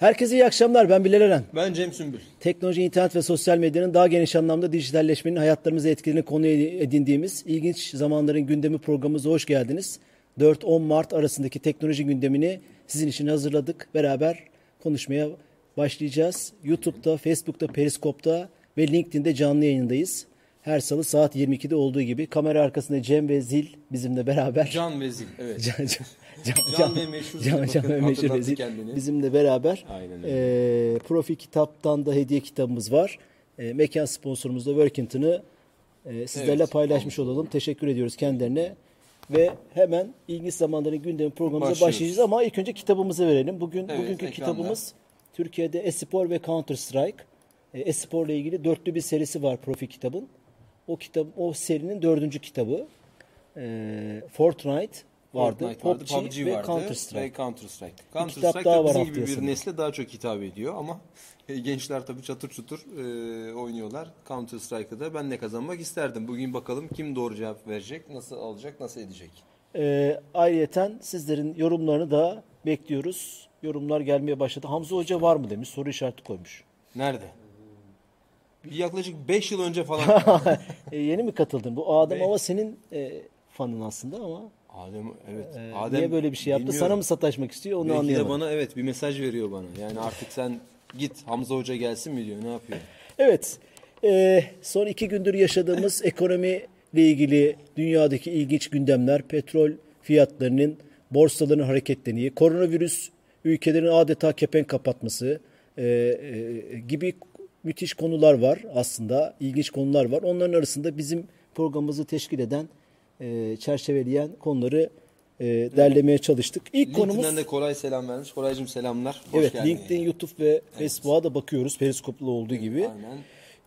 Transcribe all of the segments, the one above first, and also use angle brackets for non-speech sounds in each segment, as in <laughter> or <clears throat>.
Herkese iyi akşamlar. Ben Bilal Eren. Ben Cem Sümbül. Teknoloji, internet ve sosyal medyanın daha geniş anlamda dijitalleşmenin hayatlarımızı etkilediğini konu edindiğimiz ilginç zamanların gündemi programımıza hoş geldiniz. 4-10 Mart arasındaki teknoloji gündemini sizin için hazırladık. Beraber konuşmaya başlayacağız. YouTube'da, Facebook'ta, Periskop'ta ve LinkedIn'de canlı yayındayız. Her salı saat 22'de olduğu gibi kamera arkasında Cem ve Zil bizimle beraber. Can ve Zil, evet. <laughs> Can, can, can, can ve meşhur can, can ve meşhur Zil bizimle beraber. Aynen öyle. E, Profi kitaptan da hediye kitabımız var. E, mekan sponsorumuz da Workington'ı e, sizlerle evet, paylaşmış tamam. olalım. Teşekkür ediyoruz kendilerine. Ve hemen ilginç zamanların gündemi programımıza başlayacağız ama ilk önce kitabımızı verelim. Bugün evet, bugünkü ekranda. kitabımız Türkiye'de Espor ve Counter Strike. E, Espor ile ilgili dörtlü bir serisi var Profi kitabın. O kitap o serinin dördüncü kitabı. E, Fortnite vardı, Fortnite vardı, PUBG, PUBG ve vardı Counter Strike. Ve Counter Strike. Counter Strike daha var bizim gibi bir nesle daha çok hitap ediyor ama e, <laughs> gençler tabii çatır çutur e, oynuyorlar. Counter Strike'ı da ben de kazanmak isterdim. Bugün bakalım kim doğru cevap verecek, nasıl alacak, nasıl edecek. E, ayrıyeten sizlerin yorumlarını da bekliyoruz. Yorumlar gelmeye başladı. Hamza Hoca var mı demiş, soru işareti koymuş. Nerede? Yaklaşık 5 yıl önce falan. <laughs> e, yeni mi katıldın? Bu Adem Hava senin e, fanın aslında ama. Adem evet. E, Adem niye böyle bir şey yaptı? Bilmiyorum. Sana mı sataşmak istiyor onu Belki anlayamadım. de bana evet bir mesaj veriyor bana. Yani artık sen git Hamza Hoca gelsin mi diyor. Ne yapıyor? Evet. E, son iki gündür yaşadığımız <laughs> ekonomiyle ilgili dünyadaki ilginç gündemler, petrol fiyatlarının borsaların hareketleniği, koronavirüs ülkelerin adeta kepenk kapatması e, e, gibi müthiş konular var aslında. ilginç konular var. Onların arasında bizim programımızı teşkil eden, e, çerçeveleyen konuları e, derlemeye çalıştık. İlk LinkedIn'den konumuz... de Koray selam vermiş. Koraycığım selamlar. Hoş evet, geldin. LinkedIn, YouTube ve evet. Facebook'a da bakıyoruz. Periskoplu olduğu gibi. Aynen.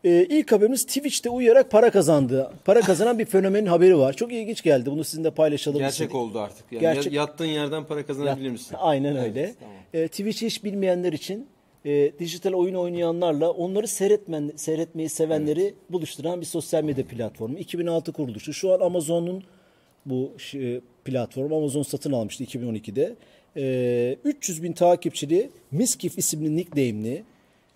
Ee, ilk haberimiz Twitch'te uyuyarak para kazandı. Para kazanan bir fenomenin haberi var. Çok ilginç geldi. Bunu sizinle paylaşalım. Gerçek istedik. oldu artık. Yani Gerçek... Yattığın yerden para kazanabilir misin? Aynen öyle. Evet, tamam. ee, Twitch'i hiç bilmeyenler için e, dijital oyun oynayanlarla onları seyretmen, seyretmeyi sevenleri evet. buluşturan bir sosyal medya platformu. 2006 kuruluşu. Şu an Amazon'un bu e, platform Amazon satın almıştı 2012'de. E, 300 bin takipçili Miskif isimli nickname'li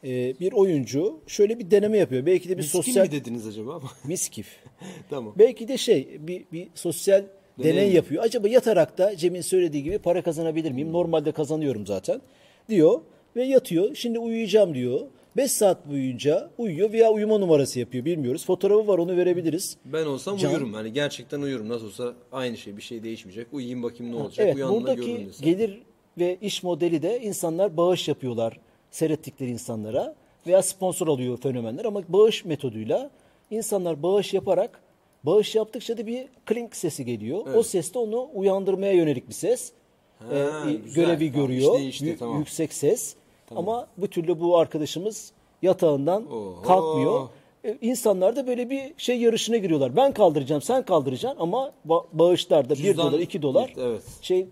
e, bir oyuncu şöyle bir deneme yapıyor. Belki de bir Miskin sosyal... mi dediniz acaba? <laughs> Miskif. <laughs> tamam. Belki de şey bir, bir sosyal deney, deney yapıyor. Acaba yatarak da Cem'in söylediği gibi para kazanabilir miyim? Normalde kazanıyorum zaten diyor ve yatıyor. Şimdi uyuyacağım diyor. 5 saat boyunca uyuyor veya uyuma numarası yapıyor bilmiyoruz. Fotoğrafı var onu verebiliriz. Ben olsam Can... uyurum. Hani gerçekten uyurum. Nasıl olsa aynı şey bir şey değişmeyecek. Uyuyayım bakayım ne olacak. Evet buradaki gelir ve iş modeli de insanlar bağış yapıyorlar seyrettikleri insanlara veya sponsor alıyor fenomenler ama bağış metoduyla insanlar bağış yaparak bağış yaptıkça da bir klink sesi geliyor. Evet. O ses de onu uyandırmaya yönelik bir ses. Ha, ee, görevi tamam, görüyor. Işte, işte, tamam. Yüksek ses. Tamam. Ama bu türlü bu arkadaşımız yatağından Oho. kalkmıyor. Ee, insanlar da böyle bir şey yarışına giriyorlar. Ben kaldıracağım, sen kaldıracaksın ama bağışlarda 1 dolar, 2 dolar. Evet. Şey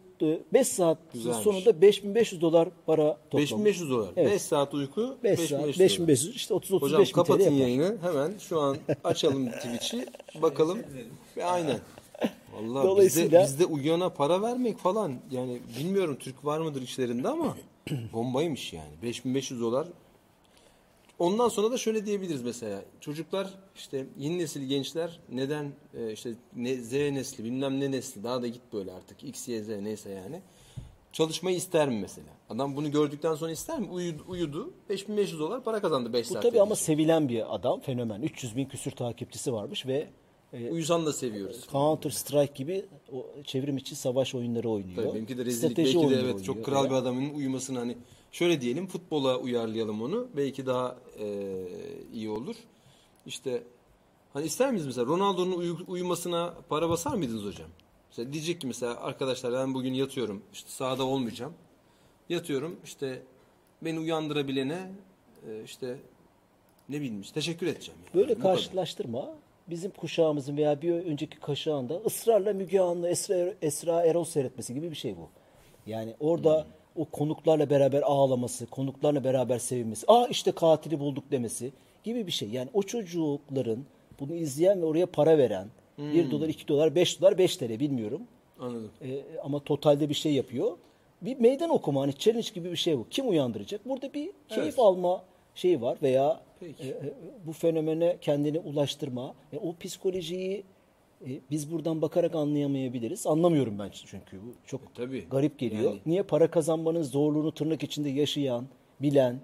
5 saat Güzelmiş. sonunda 5500 dolar para toplamış. 5500 dolar. Evet. 5 saat uyku 5 saat 5500 işte 30 35 Hocam kapatın yayını hemen şu an açalım <laughs> Twitch'i bakalım. Ve aynen. Vallahi Dolayısıyla... bizde, bizde uyuyana para vermek falan yani bilmiyorum Türk var mıdır içlerinde ama <clears throat> bombaymış yani. 5500 dolar Ondan sonra da şöyle diyebiliriz mesela. Çocuklar işte yeni nesil gençler neden e, işte ne, Z nesli bilmem ne nesli daha da git böyle artık X, Y, Z neyse yani. Çalışmayı ister mi mesela? Adam bunu gördükten sonra ister mi? Uyudu, uyudu 5500 dolar para kazandı 5 saat. Bu tabii ama sevilen bir adam fenomen. 300 bin küsür takipçisi varmış ve e, Uyusan da seviyoruz. Counter Strike gibi o çevrim içi savaş oyunları oynuyor. Tabii benimki de rezillik. Strateji belki de evet oynuyor. çok kral bir adamın uyumasını hani şöyle diyelim futbola uyarlayalım onu. Belki daha e, iyi olur. İşte hani ister miyiz mesela Ronaldo'nun uyu, uyumasına para basar mıydınız hocam? Mesela diyecek ki mesela arkadaşlar ben bugün yatıyorum işte sahada olmayacağım. Yatıyorum işte beni uyandırabilene e, işte ne bileyim teşekkür edeceğim. Yani. Böyle Bu karşılaştırma kadar. Bizim kuşağımızın veya bir önceki kuşağında ısrarla Müge Anlı, Esra, Esra Erol seyretmesi gibi bir şey bu. Yani orada hmm o konuklarla beraber ağlaması, konuklarla beraber sevinmesi, aa işte katili bulduk demesi gibi bir şey. Yani o çocukların bunu izleyen ve oraya para veren, hmm. 1 dolar, 2 dolar, 5 dolar, 5 TL bilmiyorum. Anladım. Ee, ama totalde bir şey yapıyor. bir meydan okuma hani challenge gibi bir şey bu. Kim uyandıracak? Burada bir keyif Evet. alma şeyi var veya Peki. e, e, bu fenomene kendini ulaştırma. E, o psikolojiyi e, biz buradan bakarak anlayamayabiliriz. Anlamıyorum ben çünkü bu çok E, tabii. garip geliyor. Yani- Niye para kazanmanın zorluğunu tırnak içinde yaşayan, bilen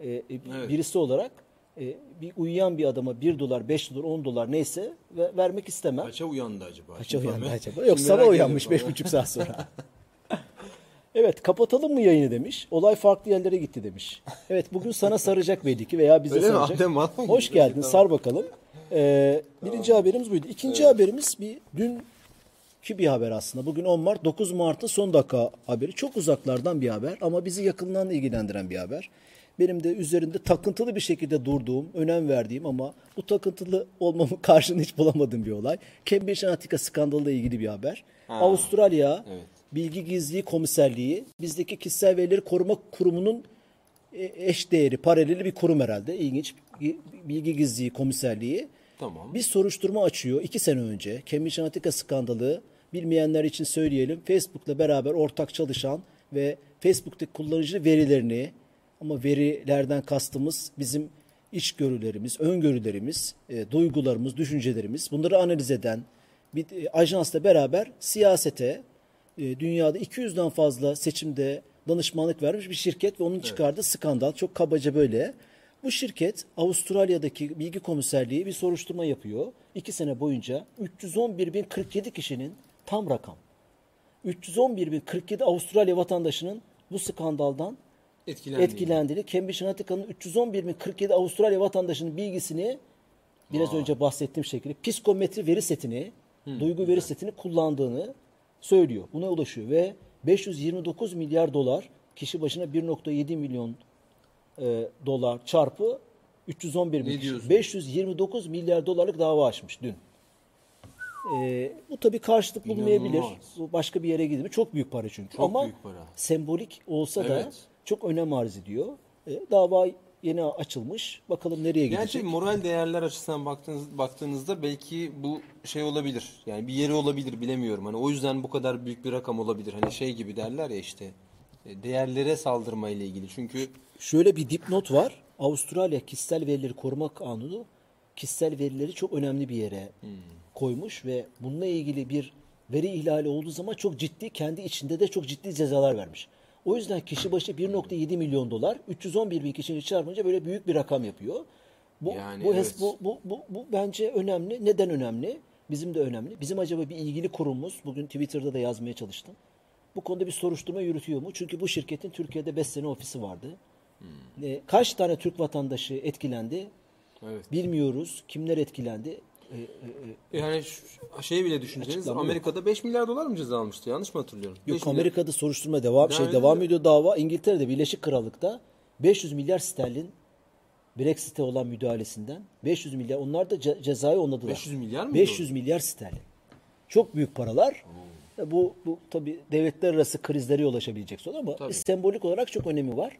e, e, birisi olarak e, bir uyuyan bir adama 1 dolar, 5 dolar, 10 dolar neyse ve, vermek istemem. Kaça uyandı acaba? Kaça Şimdi uyandı acaba? Şimdi Yok sabah merak uyanmış ediyorum 5,5 saat sonra. <laughs> evet kapatalım mı yayını demiş. Olay farklı yerlere gitti demiş. Evet bugün sana saracak belli ki veya bize Öyle mi? saracak. Adem mı Hoş gidiyor? geldin sar bakalım. Ee, birinci haberimiz buydu. İkinci haberimiz bir dünkü bir haber aslında. Bugün 10 Mart 9 Mart'ın son dakika haberi. Çok uzaklardan bir haber ama bizi yakından ilgilendiren bir haber. Benim de üzerinde takıntılı bir şekilde durduğum, önem verdiğim ama bu takıntılı olmamın <laughs> karşılığını hiç bulamadığım bir olay. Cambridge Analytica skandalıyla ilgili bir haber. Avustralya evet. Bilgi Gizliliği Komiserliği bizdeki kişisel verileri koruma kurumunun e, eş değeri, paraleli bir kurum herhalde. İlginç. Bilgi Gizliliği Komiserliği. Tamam. Bir soruşturma açıyor iki sene önce. Cambridge Analytica skandalı bilmeyenler için söyleyelim. Facebook'la beraber ortak çalışan ve Facebook'taki kullanıcı verilerini ama verilerden kastımız bizim içgörülerimiz, öngörülerimiz, e, duygularımız, düşüncelerimiz bunları analiz eden bir e, ajansla beraber siyasete e, dünyada 200'den fazla seçimde danışmanlık vermiş bir şirket ve onun çıkardığı skandal çok kabaca böyle. Bu şirket Avustralya'daki bilgi komiserliği bir soruşturma yapıyor. İki sene boyunca 311.047 kişinin tam rakam. 311.047 Avustralya vatandaşının bu skandaldan Etkilendi. etkilendiğini, Cambridge Analytica'nın 311.047 Avustralya vatandaşının bilgisini biraz önce bahsettiğim şekilde psikometri veri setini, duygu veri setini kullandığını söylüyor. Buna ulaşıyor ve 529 milyar dolar kişi başına 1.7 milyon e, dolar çarpı 311 bin kişi. diyorsun? 529 milyar dolarlık dava açmış dün. E, bu tabii karşılık bulmayabilir. İnanılmaz. Bu başka bir yere gidiyor. Çok büyük para çünkü. Çok Ama büyük para. sembolik olsa da Evet. çok önem arz ediyor. E, dava yeni açılmış. Bakalım nereye gidecek. Gerçi moral değerler açısından baktığınız, baktığınızda belki bu şey olabilir. Yani bir yeri olabilir bilemiyorum. Hani o yüzden bu kadar büyük bir rakam olabilir. Hani şey gibi derler ya işte e, değerlere saldırma ile ilgili. Çünkü Şöyle bir dipnot var. Avustralya Kişisel Verileri Koruma Kanunu kişisel verileri çok önemli bir yere koymuş ve bununla ilgili bir veri ihlali olduğu zaman çok ciddi kendi içinde de çok ciddi cezalar vermiş. O yüzden kişi başı 1.7 milyon dolar 311 bin kişinin çarpınca böyle büyük bir rakam yapıyor. Bu, Yani bu, evet. bu, bu, bu, bu bence önemli. Neden önemli? Bizim de önemli. Bizim acaba bir ilgili kurumumuz, bugün Twitter'da da yazmaya çalıştım. Bu konuda bir soruşturma yürütüyor mu? Çünkü bu şirketin Türkiye'de 5 sene ofisi vardı. Hmm. E, kaç tane Türk vatandaşı etkilendi? evet. Bilmiyoruz. Kimler etkilendi? E, e, e, Yani şey bile düşünseniz Açıklama yok. Amerika'da 5 milyar dolar mı ceza almıştı? Yanlış mı hatırlıyorum? Yok 5 milyar- Amerika'da soruşturma devam şey Yani- devam ediyor dava. İngiltere'de Birleşik Krallık'ta 500 milyar sterlin Brexit'e olan müdahalesinden 500 milyar onlar da ce- cezayı onladılar. 500 milyar mı 500 milyar sterlin. Çok büyük paralar. E, Bu bu tabii devletler arası krizlere yol açabilecek sorun ama Tabii. sembolik olarak çok önemi var.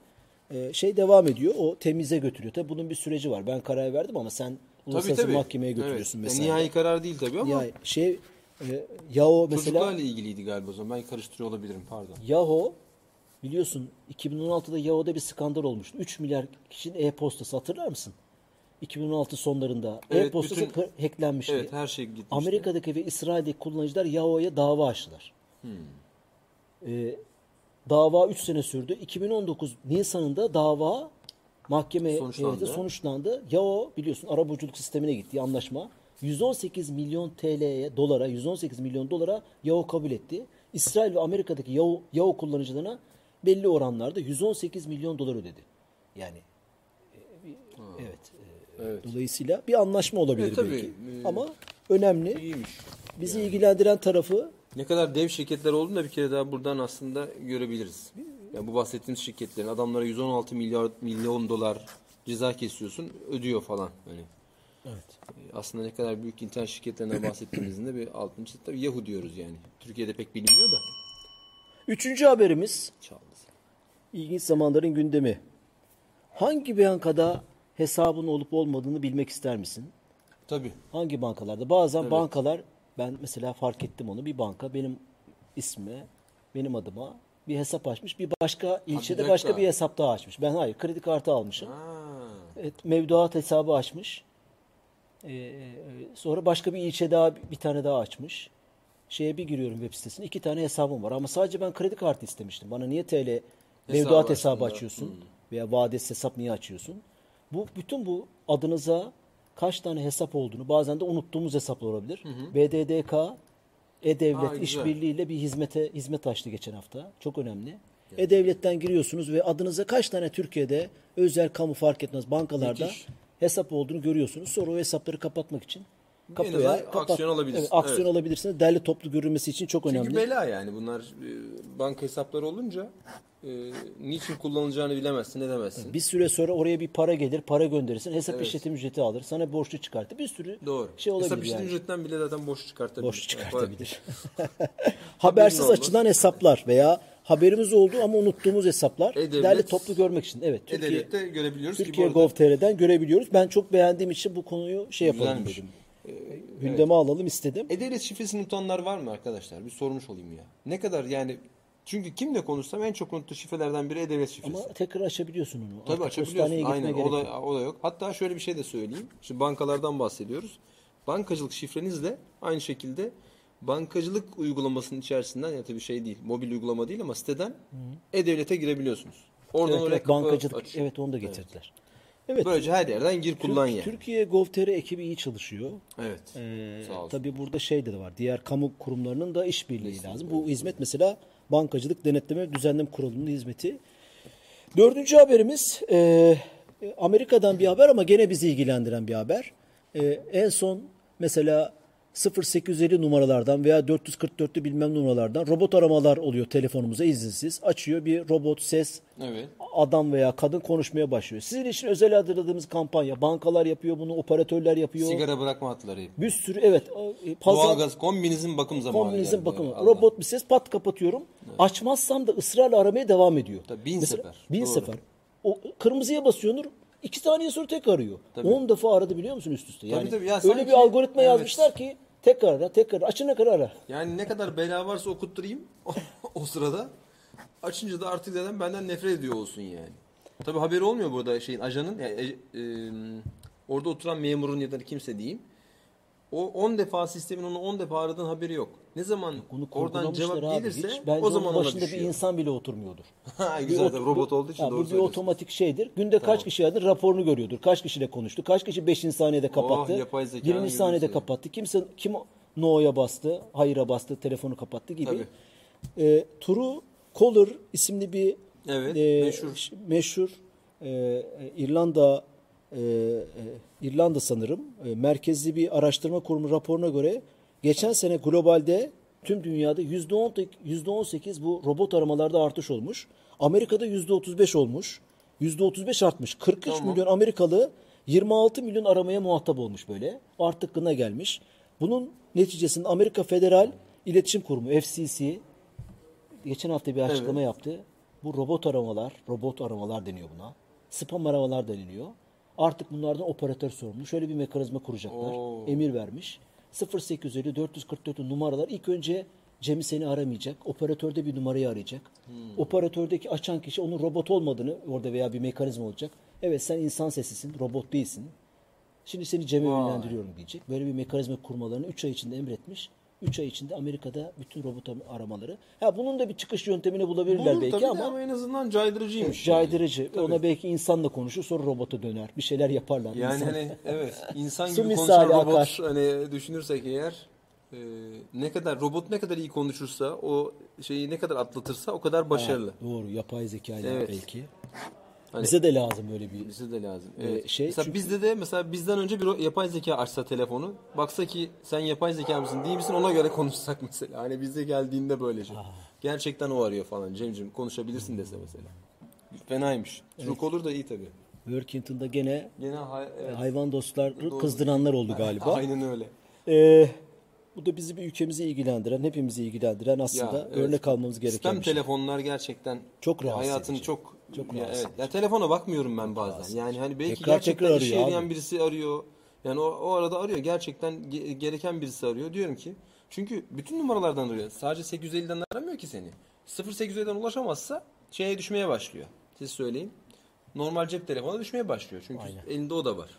E, şey devam ediyor. O temize götürüyor. Tabii bunun bir süreci var. Ben karar verdim ama sen uluslararası mahkemeye götürüyorsun evet. mesela. Yani nihai karar değil tabii ama Ya şey e, Yahoo mesela çocuklarla ilgiliydi galiba o zaman. Ben karıştırıyor olabilirim pardon. Yahoo biliyorsun 2016'da Yahoo'da bir skandal olmuştu. 3 milyar kişinin e-postası hatırlar mısın? 2016 sonlarında Evet, e-postası bütün- hacklenmişti. Evet her şey gitmişti. Amerika'daki ve İsrail'deki kullanıcılar Yahoo'ya dava açtılar. Hmm. Ee, dava 3 sene sürdü. 2019 Nisan'ında dava mahkeme Sonuçlandı. heyeti sonuçlandı. Yahoo biliyorsun arabuluculuk sistemine gitti anlaşma. 118 milyon TL'ye dolara 118 milyon dolara Yahoo kabul etti. İsrail ve Amerika'daki Yahoo, Yahoo kullanıcılarına belli oranlarda 118 milyon dolar ödedi. Yani e, evet. e, Evet. Dolayısıyla bir anlaşma olabilir Evet, tabii. belki. Ee, Ama önemli. İyiymiş. Bizi ilgilendiren tarafı Ne kadar dev şirketler olduğunu da bir kere daha buradan aslında görebiliriz. Yani bu bahsettiğimiz şirketlerin adamlara 116 milyar milyon dolar ceza kesiyorsun, ödüyor falan. Hani evet. e, aslında ne kadar büyük internet şirketlerinden <coughs> bahsettiğimizin de bir altını çizdik. Tabii Yahoo diyoruz yani. Türkiye'de pek bilinmiyor da. Üçüncü haberimiz Çaldı. ilginç zamanların gündemi. Hangi bankada hesabın olup olmadığını bilmek ister misin? Tabii. Hangi bankalarda? Bazen bankalar ben mesela fark ettim onu. Bir banka benim isme, benim adıma bir hesap açmış. Bir başka ilçede dakika. başka bir hesap daha açmış. Ben hayır kredi kartı almışım. Ha. Evet, mevduat hesabı açmış. Ee, sonra başka bir ilçe daha bir tane daha açmış. Şeye bir giriyorum web sitesine. iki tane hesabım var ama sadece ben kredi kartı istemiştim. Bana niye TL mevduat hesabı açtın da. açıyorsun veya vadesiz hesap niye açıyorsun? Bu bütün bu adınıza kaç tane hesap olduğunu bazen de unuttuğumuz hesaplar olabilir. BDDK Aa, E-Devlet işbirliğiyle bir hizmete hizmet açtı geçen hafta. Çok önemli. E-Devlet'ten giriyorsunuz ve adınıza kaç tane Türkiye'de özel kamu fark etmez bankalarda Müthiş. hesap olduğunu görüyorsunuz. Sonra o hesapları kapatmak için kapıya kapat- aksiyon alabilirsin. Evet, aksiyon Evet. alabilirsiniz. Derli toplu görülmesi için çok önemli. Çünkü bela yani bunlar e, banka hesapları olunca e, niçin kullanılacağını bilemezsin, ne demezsin. Bir süre sonra oraya bir para gelir, para gönderirsin. Hesap Evet. işletim ücreti alır. Sana borçlu çıkartır. Bir sürü Doğru. şey olabilir Hesap işlem yani. ücretinden bile zaten boş çıkartabilir. Borç çıkartabilir. <laughs> Habersiz açılan hesaplar veya haberimiz olduğu ama unuttuğumuz hesaplar E-Devlet- derli toplu görmek için. Evet. Türkiye, E-Devlet'te görebiliyoruz ki Türkiye arada Gov.tr'den görebiliyoruz. Ben çok beğendiğim için bu konuyu şey yapalım dedim. Gündeme alalım istedim. E-Devlet şifresini unutanlar var mı arkadaşlar? Bir sormuş olayım ya. Ne kadar yani çünkü kimle konuşsam en çok unuttuğu şifrelerden biri E-Devlet şifresi. Ama tekrar açabiliyorsun onu. Tabii Artık açabiliyorsun. Aynen. O da, o da yok. Hatta şöyle bir şey de söyleyeyim. Şimdi bankalardan bahsediyoruz. Bankacılık şifrenizle aynı şekilde bankacılık uygulamasının içerisinden ya tabii şey değil, mobil uygulama değil ama siteden e-devlete girebiliyorsunuz. Oradan Evet, oraya evet, bankacılık aç. evet onu da getirdiler. Evet. Böylece her yerden gir kullan Türk- yani. Türkiye Gov.tr ekibi iyi çalışıyor. Evet. Ee, Sağ olsun. tabii burada şey de var. Diğer kamu kurumlarının da işbirliği lazım. Bu hizmet mesela Bankacılık Denetleme Düzenleme Kurulu'nun hizmeti. Dördüncü haberimiz e, Amerika'dan bir haber ama gene bizi ilgilendiren bir haber. E, en son mesela 0850 numaralardan veya 444'lü bilmem numaralardan robot aramalar oluyor telefonumuza izinsiz. Açıyor bir robot ses Evet. adam veya kadın konuşmaya başlıyor. Sizin için özel hazırladığımız kampanya. Bankalar yapıyor bunu, operatörler yapıyor. Sigara bırakma hatları. Bir sürü evet e, pazar Doğalgaz kombinizin bakım zamanı. kombinizin geldi. bakımı. Allah. Robot bir ses pat kapatıyorum. Açmazsam da ısrarla aramaya devam ediyor. Tabii, bin Mesela, sefer. Bin Doğru. sefer. O kırmızıya basıyordur. İki saniye sonra tek arıyor. 10 defa aradı biliyor musun üst üste? Yani tabii. Ya öyle sanki- bir algoritma evet. yazmışlar ki tekrar ara, tekrar ara. açana kadar ara. Yani ne kadar bela varsa okutturayım <laughs> o sırada. Açınca da artık zaten benden nefret ediyor olsun yani. Tabi haberi olmuyor burada şeyin ajanın yani, e- e, orada oturan memurun ya da kimse diyeyim. O 10 defa sistemin onu 10 defa aradığın haberi yok. Ne zaman Bunu oradan cevap abi. gelirse Hiç. Bence o zaman onun başında bir insan bile oturmuyordur. <laughs> Bir Güzel tabii, robot olduğu için ha, doğru Bu bir otomatik şeydir. Günde kaç kişi aradı raporunu görüyordur. Kaç kişiyle konuştu. Kaç kişi 5. saniyede kapattı. Oh, yapay zekanın 20. saniyede yürüyüşü. kapattı. Kimse kim no'ya bastı, hayır'a bastı, telefonu kapattı gibi. Tabii. E, True Caller isimli bir Evet, e, meşhur. meşhur e, e, İrlanda e, e, İrlanda sanırım e, merkezli bir araştırma kurumu raporuna göre geçen sene globalde tüm dünyada %10 %18 bu robot aramalarda artış olmuş. Amerika'da %35 olmuş. %35 artmış. 43 Tamam. milyon Amerikalı 26 milyon aramaya muhatap olmuş böyle. Artık gına gelmiş. Bunun neticesinde Amerika Federal İletişim Kurumu FCC geçen hafta bir açıklama yaptı. Bu robot aramalar, robot aramalar deniyor buna. Spam aramalar deniliyor. Artık bunlardan operatör sorumlu. Şöyle bir mekanizma kuracaklar. Oo. Emir vermiş. 0850 444 numaralar ilk önce Cem'i seni aramayacak. Operatörde bir numarayı arayacak. Hmm. Operatördeki açan kişi onun robot olmadığını orada veya bir mekanizma olacak. Evet sen insan sesisin, robot değilsin. Şimdi seni Cem'e yönlendiriyorum diyecek. Böyle bir mekanizma kurmalarını 3 ay içinde emretmiş. 3 ay içinde Amerika'da bütün robot aramaları. Ha bunun da bir çıkış yöntemini bulabilirler Bulur belki tabii ama, ama en azından caydırıcıymış. caydırıcı. Tabii. Ona belki insanla konuşur sonra robota döner. Bir şeyler yaparlar. Yani İnsan- hani evet insan gibi konuşan robot akar. hani düşünürsek eğer e, ne kadar robot ne kadar iyi konuşursa o şeyi ne kadar atlatırsa o kadar başarılı. Doğru yapay zeka Evet. belki. Hani- Bize de lazım böyle bir Bize de lazım. Evet. şey, mesela çünkü- bizde de mesela bizden önce bir yapay zeka açsa telefonu. Baksa ki sen yapay zeka mısın değil misin ona göre <laughs> konuşsak mesela. Hani bizde geldiğinde böylece. Gerçekten o arıyor falan. Cemcim konuşabilirsin dese mesela. Fenaymış. Çok olur da iyi tabii. Workington'da gene Gene hay- evet. hayvan dostları Doğru. kızdıranlar oldu galiba. <laughs> Aynen öyle. Ee, bu da bizi bir ülkemizi ilgilendiren, hepimizi ilgilendiren aslında Ya, evet. örnek almamız gereken bir şey. telefonlar gerçekten Çok rahatsız hayatını edici. çok Çok ya, evet. Ya telefona bakmıyorum ben bazen. Yani hani belki Tekrar gerçekten tekrar işe yarayan birisi arıyor. Yani o, o arada arıyor. Gerçekten ge- gereken birisi arıyor. Diyorum ki çünkü bütün numaralardan arıyor. Sadece 850'den aramıyor ki seni. 08'den ulaşamazsa şeye düşmeye başlıyor. Siz söyleyin. Normal cep telefona düşmeye başlıyor. Çünkü Aynen. elinde o da var.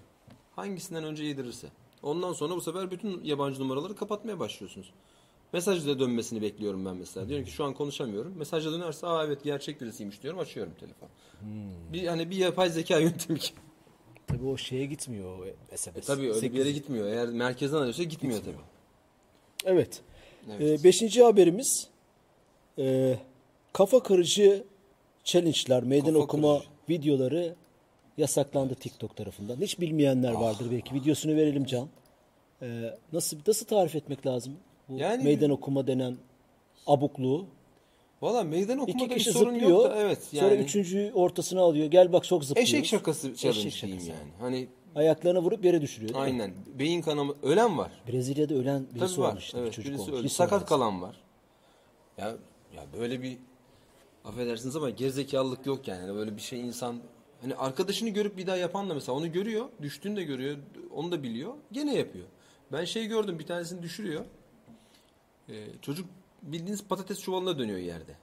Hangisinden önce yedirirse. Ondan sonra bu sefer bütün yabancı numaraları kapatmaya başlıyorsunuz. Mesajla dönmesini bekliyorum ben mesela. Diyorum ki şu an konuşamıyorum. Mesajla dönerse aa evet gerçek birisiymiş diyorum açıyorum telefon. Bir hani bir yapay zeka yöntemi ki. Tabii o şeye gitmiyor o SMS. E tabii öyle bir yere gitmiyor. Eğer merkezden arıyorsa gitmiyor, tabii. Evet. Evet. Ee, beşinci haberimiz e, kafa kırıcı challenge'lar, meydan Kafa okuma kırıcı. videoları yasaklandı TikTok tarafından. Hiç bilmeyenler Ah. vardır belki. Videosunu verelim Can. Ee, nasıl nasıl tarif etmek lazım? Bu Yani- meydan okuma denen abukluğu. Valla meydan okumada bir sorun zıplıyor. yok da evet. Sonra Yani üçüncüyü ortasına alıyor. Gel bak çok zıplıyoruz. eşek şakası challenge Eşek diyeyim şakası. yani. Hani Ayaklarına vurup yere düşürüyor. mi? aynen beyin kanama ölen var. Brezilya'da ölen birisi Tabii var. olmuş. işte, bir Evet, çocuk birisi olmuş. öldü. Hiç Sakat kalan var. Ya ya böyle bir affedersiniz ama gerizekalılık yok yani. Böyle bir şey insan hani arkadaşını görüp bir daha yapan da mesela onu görüyor, düştüğünü de görüyor, onu da biliyor, gene yapıyor. Ben şey gördüm bir tanesini düşürüyor. Ee, çocuk bildiğiniz patates çuvalına dönüyor yerde.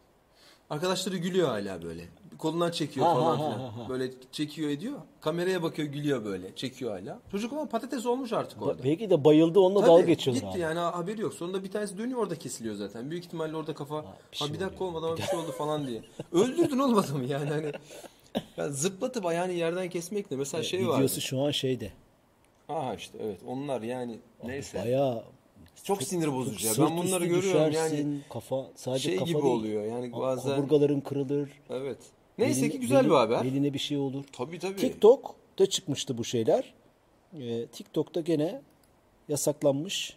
Arkadaşları gülüyor hala böyle. Kolundan çekiyor Ha, falan ha, ha, filan. ha, ha. Böyle çekiyor ediyor. Kameraya bakıyor gülüyor böyle. Çekiyor hala. Çocuk ama patates olmuş artık orada. Belki de bayıldı onunla Tabii, dalga geçiyorlar. Gitti abi. yani haberi yok. Sonunda bir tanesi dönüyor orada kesiliyor zaten. Büyük ihtimalle orada kafa bir ha, bir, şey dakika oluyor. olmadı ama bir şey oldu falan diye. Öldürdün olmadı mı yani hani. Yani zıplatıp ayağını yerden kesmek de mesela şey var. Videosu şu an şeyde. Aha işte evet onlar yani neyse. Bayağı çok sinir bozucu ya. Ben bunları görüyorum yani. kafa sadece şey kafa gibi değil. oluyor yani bazen. Kaburgaların kırılır. Evet. Neyse belin- ki güzel bir haber. Beline bir şey olur. Tabii tabii. TikTok'ta çıkmıştı bu şeyler. Ee, TikTok'ta gene yasaklanmış.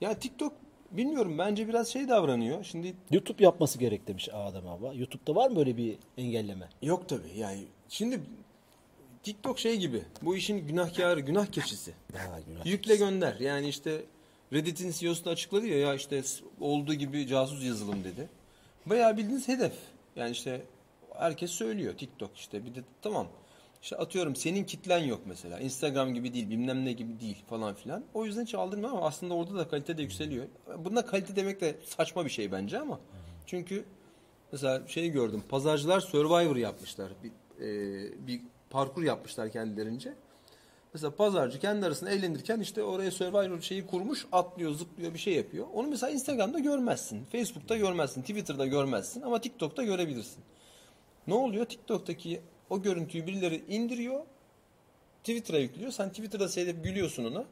Ya TikTok bilmiyorum bence biraz şey davranıyor. Şimdi YouTube yapması gerek demiş Adem abla. YouTube'da var mı böyle bir engelleme? Yok tabii yani şimdi TikTok şey gibi bu işin günahkarı günah keçisi. Ha, günah. Yükle gönder yani işte Reddit'in CEO'su da açıkladı ya ya işte olduğu gibi casus yazılım dedi. Bayağı bildiğiniz hedef. Yani işte herkes söylüyor TikTok işte bir de tamam. İşte atıyorum senin kitlen yok mesela. Instagram gibi değil, bilmem ne gibi değil falan filan. O yüzden hiç aldırmıyor ama aslında orada da kalite de yükseliyor. Bunda kalite demek de saçma bir şey bence ama. Çünkü mesela şey gördüm. Pazarcılar Survivor yapmışlar. Bir, e, bir parkur yapmışlar kendilerince. Mesela pazarcı kendi arasında eğlenirken işte oraya Survivor şeyi kurmuş, atlıyor, zıplıyor, bir şey yapıyor. Onu mesela Instagram'da görmezsin, Facebook'ta görmezsin, Twitter'da görmezsin ama TikTok'ta görebilirsin. Ne oluyor? TikTok'taki o görüntüyü birileri indiriyor, Twitter'a yüklüyor. Sen Twitter'da seyredip gülüyorsun ona.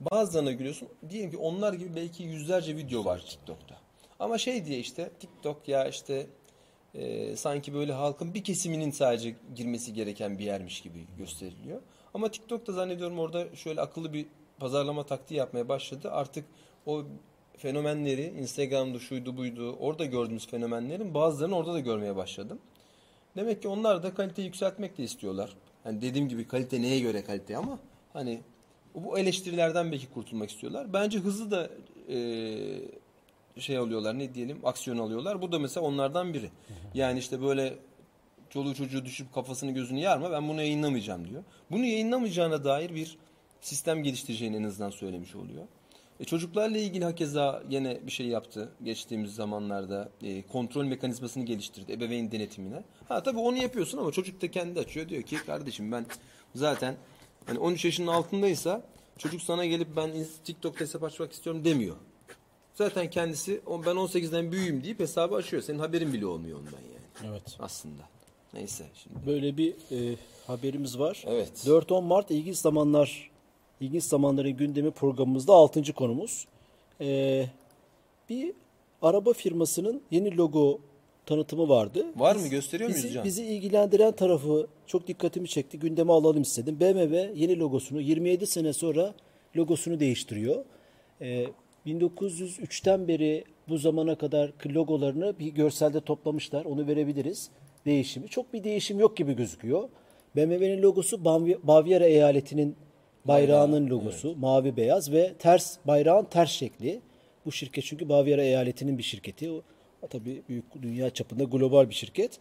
Bazılarına gülüyorsun. Diyelim ki onlar gibi belki yüzlerce video var TikTok'ta. Ama şey diye işte TikTok ya işte e, sanki böyle halkın bir kesiminin sadece girmesi gereken bir yermiş gibi gösteriliyor. Ama TikTok'ta zannediyorum orada şöyle akıllı bir pazarlama taktiği yapmaya başladı. Artık o fenomenleri Instagram'da şuydu buydu orada gördüğümüz fenomenlerin bazılarını orada da görmeye başladım. Demek ki onlar da kaliteyi yükseltmek de istiyorlar. Hani dediğim gibi kalite neye göre kalite ama hani bu eleştirilerden belki kurtulmak istiyorlar. Bence hızlı da e, şey alıyorlar ne diyelim aksiyon alıyorlar. Bu da mesela onlardan biri. Yani işte böyle çoluğu çocuğu düşüp kafasını gözünü yarma ben bunu yayınlamayacağım diyor. Bunu yayınlamayacağına dair bir sistem geliştireceğini en azından söylemiş oluyor. E, çocuklarla ilgili hakeza yine bir şey yaptı geçtiğimiz zamanlarda. E, kontrol mekanizmasını geliştirdi ebeveyn denetimine. Ha tabii onu yapıyorsun ama çocuk da kendi açıyor. Diyor ki kardeşim ben zaten hani 13 yaşının altındaysa çocuk sana gelip ben TikTok'ta hesap açmak istiyorum demiyor. Zaten kendisi "O- ben 18'den büyüğüm deyip hesabı açıyor. Senin haberin bile olmuyor ondan yani Evet. aslında. Neyse şimdi. Böyle bir e, haberimiz var. Evet. 4-10 Mart ilginç zamanlar ilginç zamanların gündemi programımızda 6. konumuz. E, bir araba firmasının yeni logo tanıtımı vardı. Var mı? Gösteriyor muyuz bizi, Can? bizi ilgilendiren tarafı çok dikkatimi çekti. Gündeme alalım istedim. BMW yeni logosunu 27 sene sonra logosunu değiştiriyor. Ee, 1903'ten beri bu zamana kadar logolarını bir görselde toplamışlar. Onu verebiliriz. Değişimi. Çok bir değişim yok gibi gözüküyor. BMW'nin logosu Bavyera eyaletinin bayrağının logosu. Mavi beyaz ve ters bayrağın ters şekli. Bu şirket çünkü Bavyera eyaletinin bir şirketi. O, tabii büyük dünya çapında global bir şirket.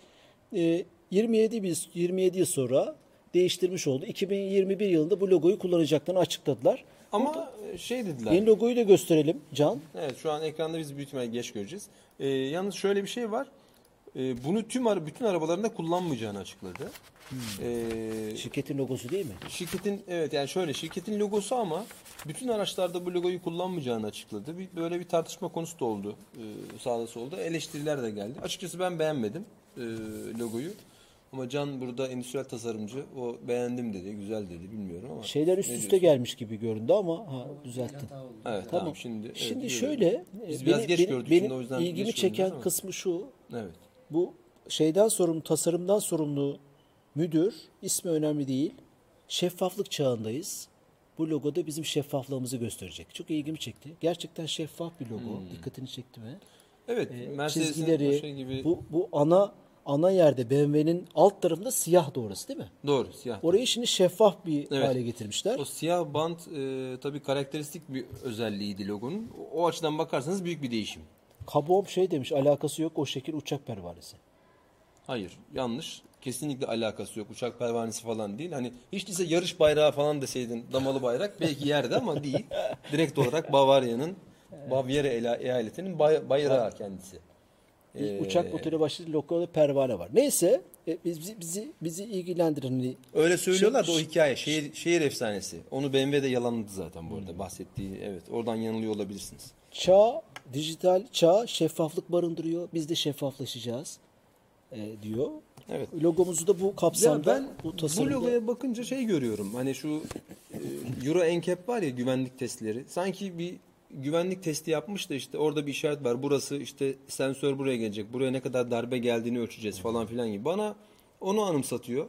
Ee, 27 biz 27 yıl sonra değiştirmiş oldu. 2021 yılında bu logoyu kullanacaklarını açıkladılar. Ama şey dediler. Yeni logoyu da gösterelim Can. Evet şu an ekranda biz büyük ihtimalle geç göreceğiz. Ee, yalnız şöyle bir şey var. Ee, bunu tüm ara, bütün arabalarında kullanmayacağını açıkladı. Ee, Şirketin logosu değil mi? şirketin evet yani şöyle şirketin logosu ama bütün araçlarda bu logoyu kullanmayacağını açıkladı. Bir, böyle bir tartışma konusu da oldu. Ee, sağda solda. Eleştiriler de geldi. Açıkçası ben beğenmedim e, logoyu. Ama Can burada endüstriyel tasarımcı. O beğendim dedi, güzel dedi bilmiyorum ama. Şeyler üst üste gelmiş gibi göründü ama ha, düzelttin. Evet Tamam. tamam, şimdi. evet, Şimdi şöyle Biz e, biraz beni- geç benim, gördük benim şimdi o yüzden ilgimi çeken ama. kısmı şu. Evet. Bu şeyden sorumlu, tasarımdan sorumlu müdür, ismi önemli değil. Şeffaflık çağındayız. Bu logoda bizim şeffaflığımızı gösterecek. Çok ilgimi çekti. Gerçekten şeffaf bir logo. Hmm. Dikkatini çekti mi? Evet, Ee, çizgileri, şey gibi bu, bu ana ana yerde BMW'nin alt tarafında siyah orası değil mi? doğru siyah. Orayı şimdi şeffaf bir Evet. hale getirmişler. O siyah bant e, tabii karakteristik bir özelliğiydi logonun. O, açıdan bakarsanız büyük bir değişim. Kabom şey demiş alakası yok o şekil uçak pervanesi. Hayır, yanlış. Kesinlikle alakası yok. Uçak pervanesi falan değil. Hani hiç değilse yarış bayrağı falan deseydin damalı bayrak <laughs> belki yerde ama değil. Direkt olarak Bavarya'nın Bavyera eyaletinin bay- bayrağı kendisi. Ee, uçak motoru başladı logoda pervane var. Neyse e, biz, bizi, bizi, bizi ilgilendiren hani Öyle söylüyorlar da o Şi- hikaye. Şehir, şehir efsanesi. Onu BMW de yalanladı zaten bu arada bahsettiği. Evet oradan yanılıyor olabilirsiniz. çağ, dijital çağ şeffaflık barındırıyor. Biz de şeffaflaşacağız e, diyor. Evet. Logomuzu da bu Ya kapsamda ben bu bu logoya bakınca şey görüyorum. Hani şu e, Euro NCAP var ya güvenlik testleri. Sanki bir güvenlik testi yapmış da işte orada bir işaret var. Burası işte sensör buraya gelecek. Buraya ne kadar darbe geldiğini ölçeceğiz falan filan gibi. Bana onu anımsatıyor.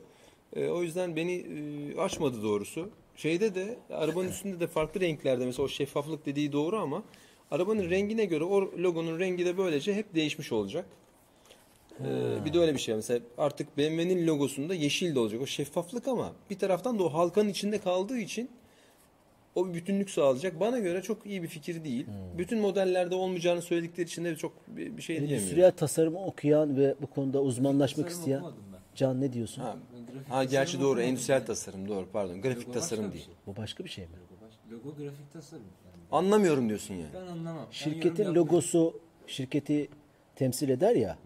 E, o yüzden beni e, açmadı doğrusu. Şeyde de arabanın üstünde de farklı renklerde mesela o şeffaflık dediği doğru ama arabanın rengine göre o logonun rengi de böylece hep değişmiş olacak. Ee, bir de öyle bir şey mesela artık BMW'nin logosunda yeşil de olacak o şeffaflık ama bir taraftan da o halkanın içinde kaldığı için o bir bütünlük sağlayacak. Bana göre çok iyi bir fikir değil. Bütün modellerde olmayacağını söyledikleri için de çok bir, bir şey diyemiyorum. endüstriyel tasarımı okuyan ve bu konuda uzmanlaşmak Tasarım isteyen ben. Can ne diyorsun? Ha, Ben ha gerçi doğru endüstriyel yani. tasarım doğru pardon grafik Logo tasarım değil. şey. Bu başka bir şey mi? Logo, baş- logo grafik tasarım. Yani Anlamıyorum diyorsun yani. ben anlamam. Ben Şirketin yapmıyorum. logosu şirketi temsil eder ya.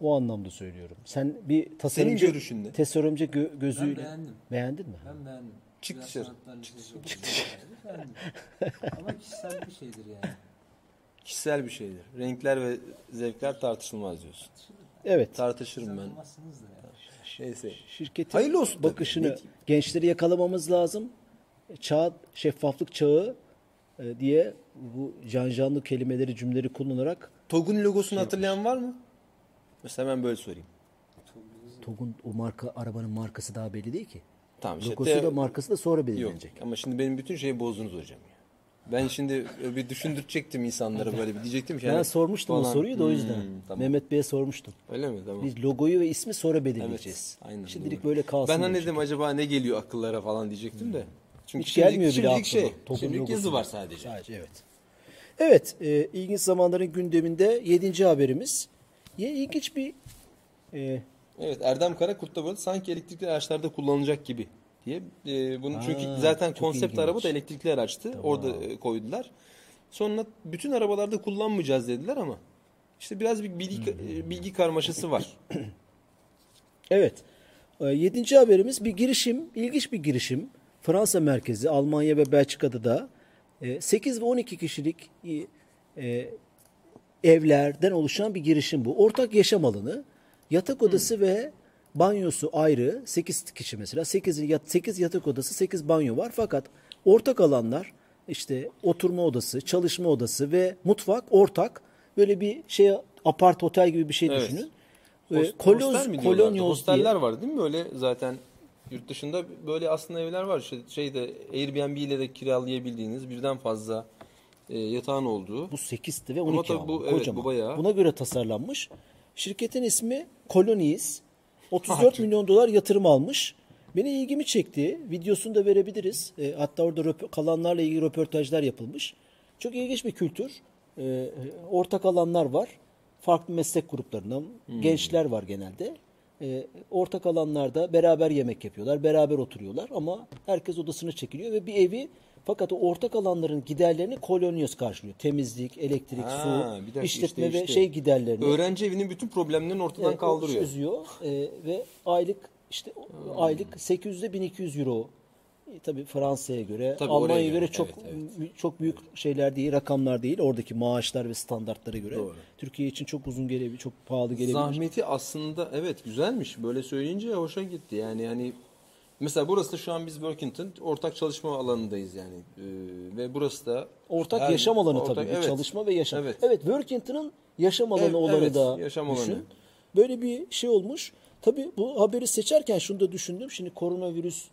O anlamda söylüyorum. Sen bir tasarımcı görüşün ne? tasarımcı gö- Ben gözüyle beğendim. beğendin mi? Ben beğendim. Çık dışarı. lisesi okudum. Beğendim. Ama kişisel bir şeydir yani. Kişisel bir şeydir. Renkler ve zevkler tartışılmaz diyorsun. Evet. Tartışırım ben. Anlamazsınız da yani. Neyse. Şirketin Hayırlı olsun tabii. bakışını Ne gençleri yakalamamız lazım. Çağ, şeffaflık çağı e, diye bu can canlı kelimeleri cümleleri kullanarak TOG'un logosunu hatırlayan var mı? Mesela ben böyle sorayım. TOG'un o marka arabanın markası daha belli değil ki. Tamam işte Logosu da markası da sonra Yok belirlenecek. ama şimdi benim bütün şeyi bozdunuz hocam ya. Ben şimdi bir düşündürecektim insanlara böyle bir diyecektim ki. Ben sormuştum o falan. soruyu da o yüzden. Hmm, tamam. Mehmet Bey'e sormuştum. Öyle mi? Tamam. Biz logoyu ve ismi sonra Evet. belirleyeceğiz. Aynen. Şimdilik doğru. böyle kalsın. Ben hani dedim acaba ne geliyor akıllara falan diyecektim de. Çünkü Hiç şimdilik, gelmiyor bile şimdilik şey. Şimdilik yazı var sadece. Sadece evet. Evet, e, ilginç zamanların gündeminde 7. haberimiz. Ya ilginç bir e, Evet Erdem Karakurt da böyle sanki elektrikli araçlarda kullanılacak gibi diye. E, bunu Aa, çünkü zaten konsept ilginç. araba da elektrikli araçtı. Orada e, koydular. Sonra bütün arabalarda kullanmayacağız dediler ama işte biraz bir bilgi, e, bilgi karmaşası var. <clears throat> evet. E, yedinci haberimiz bir girişim, ilginç bir girişim. Fransa merkezi, Almanya ve Belçika'da da e, 8 ve 12 kişilik e, evlerden oluşan bir girişim bu. Ortak yaşam alanı, yatak odası ve banyosu ayrı. 8 kişi mesela. 8, yat, 8 yatak odası, 8 banyo var. Fakat ortak alanlar işte oturma odası, çalışma odası ve mutfak ortak. Böyle bir şey apart otel gibi bir şey Evet. düşünün. Host- Koloz? Kolonyoz Hosteller diye. var değil mi böyle zaten yurt dışında böyle aslında evler var. İşte şeyde Airbnb ile de kiralayabildiğiniz birden fazla e, yatağın olduğu. Bu 8'ti ve Ama 12 tabii ama, bu- evet, kocaman. bu bayağı. Buna göre tasarlanmış. Şirketin ismi Colonies. 34 milyon dolar yatırım almış. Beni ilgimi çekti. Videosunu da verebiliriz. E, hatta orada röp- kalanlarla ilgili röportajlar yapılmış. Çok ilginç bir kültür. E, ortak alanlar var. Farklı meslek gruplarından. Hmm. Gençler var genelde. E, ortak alanlarda beraber yemek yapıyorlar, beraber oturuyorlar ama herkes odasına çekiliyor ve bir evi fakat o ortak alanların giderlerini kolonyos karşılıyor. Temizlik, elektrik, Ha, su, dakika işletme işte, ve işte. şey giderlerini Öğrenci evinin bütün problemlerini ortadan e, kaldırıyor. çözüyor E, ve aylık işte Hmm. aylık 800'de 1200 euro. E, tabii Fransa'ya göre, Tabii Almanya'ya göre, göre, çok evet, mü- çok büyük şeyler değil, rakamlar değil. Oradaki maaşlar ve standartlara göre. Doğru. Türkiye için çok uzun gelebilir, çok pahalı gelebilir. Zahmeti aslında evet güzelmiş. Böyle söyleyince hoşa gitti. Yani hani mesela burası da şu an biz Workington ortak çalışma alanındayız yani. Ee, ve burası da Ortak her- yaşam alanı ortak- tabii. evet. Çalışma ve yaşam. Evet. Evet, Workington'ın yaşam alanı Evet, olanı evet, da yaşam düşün. alanı. Böyle bir şey olmuş. Tabii bu haberi seçerken şunu da düşündüm. Şimdi koronavirüs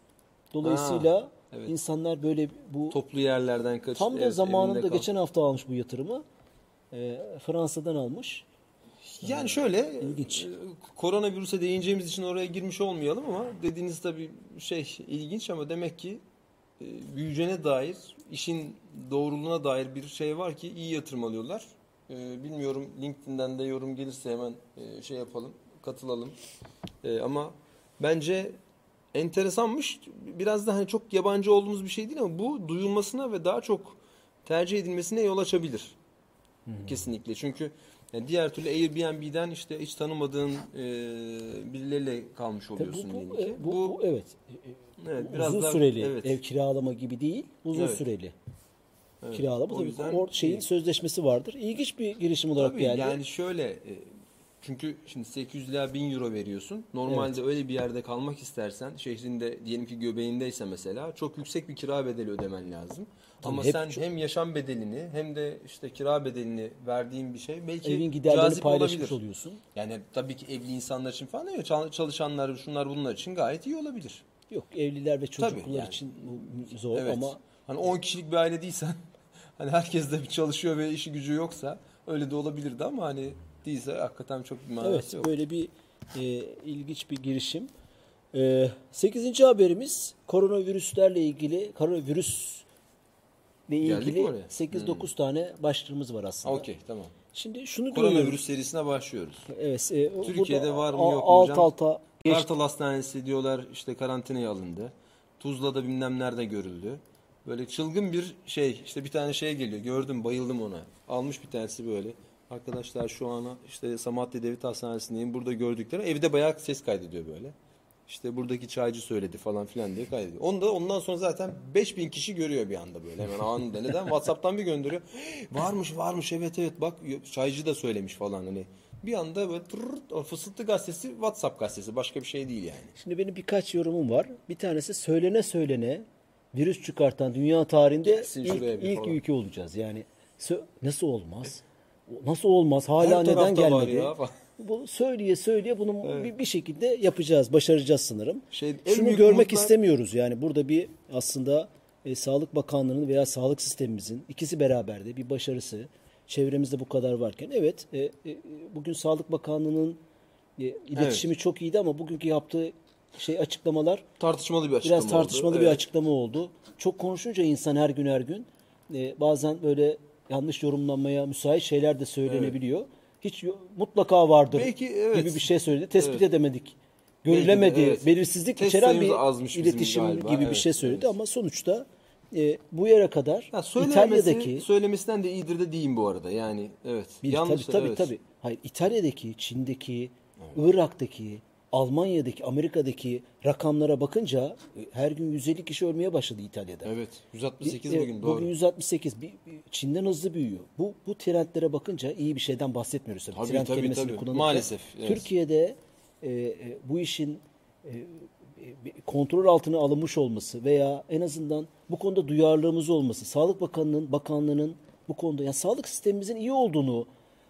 dolayısıyla Ha, evet. insanlar böyle bu Toplu yerlerden kaç Tam da evet, zamanında geçen hafta almış bu yatırımı. Ee, Fransa'dan almış. Yani şöyle İlginç. e, koronavirüse değineceğimiz için oraya girmiş olmayalım ama dediğiniz tabii şey ilginç ama demek ki e, büyüyeceğine dair işin doğruluğuna dair bir şey var ki iyi yatırım alıyorlar. E, bilmiyorum LinkedIn'den de yorum gelirse hemen şey yapalım katılalım. Ama bence enteresanmış. Biraz da hani çok yabancı olduğumuz bir şey değil ama bu duyulmasına ve daha çok tercih edilmesine yol açabilir. Kesinlikle. Çünkü yani diğer türlü Airbnb'den işte hiç tanımadığın e, birileriyle kalmış oluyorsun bu, diyelim bu, ki. e, bu, bu- evet. evet, biraz uzun daha- süreli evet. ev kiralama gibi değil, uzun Evet. süreli Evet. kiralama. O Tabii yüzden şeyin iyi. sözleşmesi vardır. İlginç bir girişim olarak Tabii geldi. yani şöyle e, çünkü şimdi 800 ila 1000 euro veriyorsun. Normalde öyle bir yerde kalmak istersen şehrinde diyelim ki göbeğindeyse mesela çok yüksek bir kira bedeli ödemen lazım. Ama hep sen çok- hem yaşam bedelini hem de işte kira bedelini verdiğin bir şey belki Evin giderlerini paylaşmış olabilir. oluyorsun. Yani tabii ki evli insanlar için falan değil, çal- çalışanlar şunlar bunlar için gayet iyi olabilir. Yok evliler ve çocuklar Tabii yani. için zor Evet. ama hani 10 kişilik bir aile değilsen <laughs> hani herkes de bir çalışıyor ve işi gücü yoksa öyle de olabilirdi ama hani değilse hakikaten çok bir manası evet yok. böyle bir e, ilginç bir girişim. E, 8. haberimiz koronavirüslerle ilgili koronavirüsle Geldik ilgili mi oraya? 8-9 tane başlığımız var aslında. Okey tamam. Şimdi şunu. Koronavirüs serisine başlıyoruz. Evet, e, Türkiye'de var mı yok mu alt hocam? alta geç- Kartal Hastanesi diyorlar işte karantinaya alındı. Tuzla'da bilmem nerede görüldü. Böyle çılgın bir şey işte bir tane şey geliyor gördüm bayıldım ona. Almış bir tanesi böyle. Arkadaşlar şu an işte Samatya Devlet Hastanesi'ndeyim. Burada gördükleri evde bayağı ses kaydediyor böyle. İşte buradaki çaycı söyledi falan filan diye kaydediyor. Onu da ondan sonra zaten 5000 kişi görüyor bir anda böyle hemen anında. Neden? WhatsApp'tan bir gönderiyor. varmış varmış evet evet bak çaycı da söylemiş falan hani. Bir anda böyle tırırt, o fısıltı gazetesi WhatsApp gazetesi başka bir şey değil yani. Şimdi benim birkaç yorumum var. Bir tanesi söylene söylene virüs çıkartan dünya tarihinde Gelsin ilk, ilk falan. ülke olacağız. Yani nasıl olmaz? Nasıl olmaz? Hala Her neden gelmedi? Ya falan. Bu söyleye söyleye bunu bir, bir şekilde yapacağız, başaracağız sanırım. Şey, Şunu görmek umutlar- istemiyoruz. Yani burada bir aslında e, Sağlık Bakanlığı'nın veya sağlık sistemimizin ikisi beraber de bir başarısı. Çevremizde bu kadar varken evet e, e, bugün Sağlık Bakanlığı'nın e, iletişimi çok iyiydi ama bugünkü yaptığı şey açıklamalar Tartışmalı bir açıklama biraz tartışmalı oldu. bir Evet. açıklama oldu. Çok konuşunca insan her gün her gün e, bazen böyle yanlış yorumlanmaya müsait şeyler de söylenebiliyor. Hiç mutlaka vardır Belki, evet. gibi bir şey söyledi. Tespit Evet. edemedik. Görülemedi. Evet. Belirsizlik Test içeren bir iletişim galiba. gibi bir Evet, şey söyledi evet. ama sonuçta e, bu yere kadar söylemesi, İtalya'daki söylemesinden de iyidir de diyeyim bu arada. Yani evet. bir, Yanlış tabii tabii evet. tabii. Hayır İtalya'daki, Çin'deki, Irak'taki, Almanya'daki, Amerika'daki rakamlara bakınca e, her gün 150 kişi ölmeye başladı İtalya'da. Evet. 168 Bir- bugün e, doğru. Bugün 168. Bir, Çin'den hızlı büyüyor. Bu bu trendlere bakınca iyi bir şeyden bahsetmiyoruz tabii. Tabii, Trend tabii, kelimesini tabii. kullanırken. Maalesef, evet. Türkiye'de e, e, bu işin e, kontrol altına alınmış olması veya en azından bu konuda duyarlılığımız olması, Sağlık Bakanlığı'nın, bakanlığının bu konuda yani sağlık sistemimizin iyi olduğunu,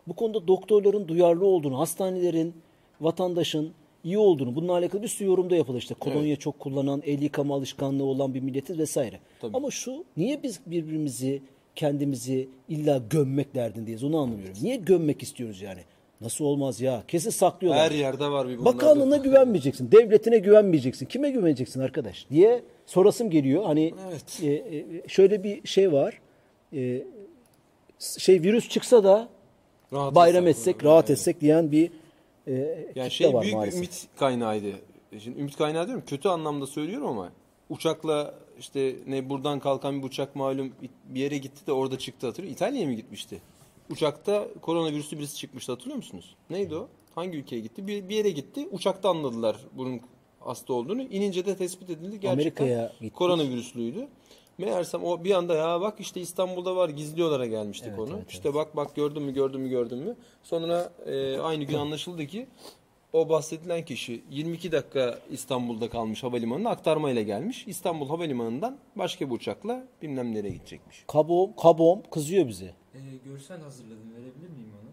bu konuda doktorların duyarlı olduğunu, hastanelerin, vatandaşın iyi olduğunu, bununla alakalı bir sürü yorumda yapılır. İşte kolonya çok kullanan, el yıkama alışkanlığı olan bir milletiz vesaire. Tabii. Ama şu niye biz birbirimizi, kendimizi illa gömmek derdindeyiz onu anlamıyorum. Niye gömmek istiyoruz yani? Nasıl olmaz ya? Kesin saklıyorlar. Her yerde var bir bunlar. Bakanlığına <laughs> güvenmeyeceksin, devletine güvenmeyeceksin. Kime güveneceksin arkadaş diye sorasım geliyor. Hani Evet. e, e, şöyle bir şey var. E, şey virüs çıksa da Rahat bayram etsek, etsek, rahat etsek diyen bir e, Yani şey var büyük maalesef. ümit kaynağıydı. Şimdi ümit kaynağı diyorum kötü anlamda söylüyorum ama uçakla işte ne buradan kalkan bir uçak malum bir yere gitti de orada çıktı hatırlıyor. İtalya'ya mı gitmişti? Uçakta koronavirüsü birisi çıkmıştı hatırlıyor musunuz? Neydi o? Hangi ülkeye gitti? Bir, bir yere gitti. Uçakta anladılar bunun hasta olduğunu. İnince de tespit edildi. Gerçekten Amerika'ya koronavirüslüydü. Meğersem o bir anda ya bak işte İstanbul'da var gizliyorlara gelmiştik Evet, onu. evet, işte bak bak gördün mü gördün mü gördün mü. Sonra e, aynı gün anlaşıldı ki o bahsedilen kişi 22 dakika İstanbul'da kalmış havalimanına aktarmayla gelmiş. İstanbul Havalimanı'ndan başka bir uçakla bilmem nereye gidecekmiş. Kabom, kabom kızıyor bize. Ee, görsel hazırladım. Verebilir miyim onu?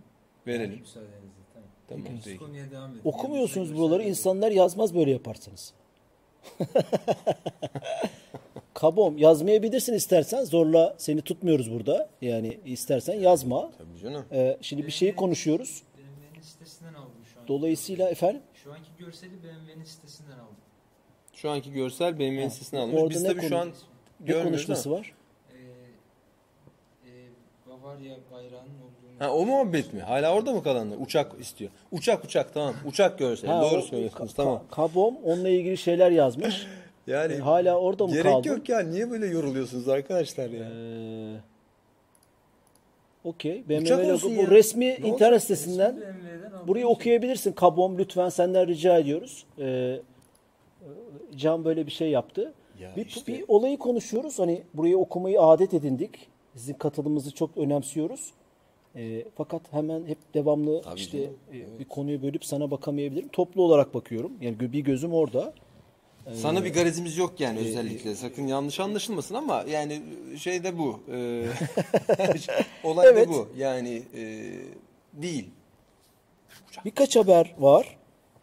Verelim. Müsaadenizle. Tamam. Tamam, Peki, konuya devam edelim. Okumuyorsunuz Yanımızda buraları. insanlar yazmaz böyle yaparsanız. <laughs> <laughs> kabom yazmayabilirsin istersen. Zorla seni tutmuyoruz burada. Yani istersen yazma. Tabii canım. Ee, şimdi bir şeyi konuşuyoruz. BMW'nin sitesinden aldım şu an. Dolayısıyla efendim Şu anki görseli BMW'nin sitesinden aldım. Şu anki görsel BMW'nin sitesine alınmış. orada Biz ne tabii şu konu- an ne görmüyoruz konuşması ama. var? Ee, e, Bavarya bayrağının olduğunu... Ha o muhabbet mi? Hala orada mı kalanlar? Uçak istiyor. Uçak uçak tamam. Uçak görseli. Ha, Doğru o- söylüyorsunuz. ka- Tamam. Kabom onunla ilgili şeyler yazmış. Yani E, hala orada mı gerek kaldı? yok ya. Niye böyle yoruluyorsunuz arkadaşlar ya? Ee, Okey. Uçak BMW logo olsun bu ya. resmi Ne internet olacak? sitesinden aldım. burayı okuyabilirsin. Kabom lütfen senden rica ediyoruz. Ee, Can böyle bir şey yaptı. Ya bir, işte- bir olayı konuşuyoruz. Hani burayı okumayı adet edindik. Sizin katılımınızı çok önemsiyoruz. Ee, fakat hemen hep devamlı Tabii işte canım, e, bir konuyu bölüp sana bakamayabilirim. Toplu olarak bakıyorum. Yani bir gözüm orada. Sana bir garezimiz yok yani özellikle. Sakın yanlış anlaşılmasın ama yani şey de bu. Ee, <laughs> olay Evet. da bu. Yani e, değil. Birkaç haber var.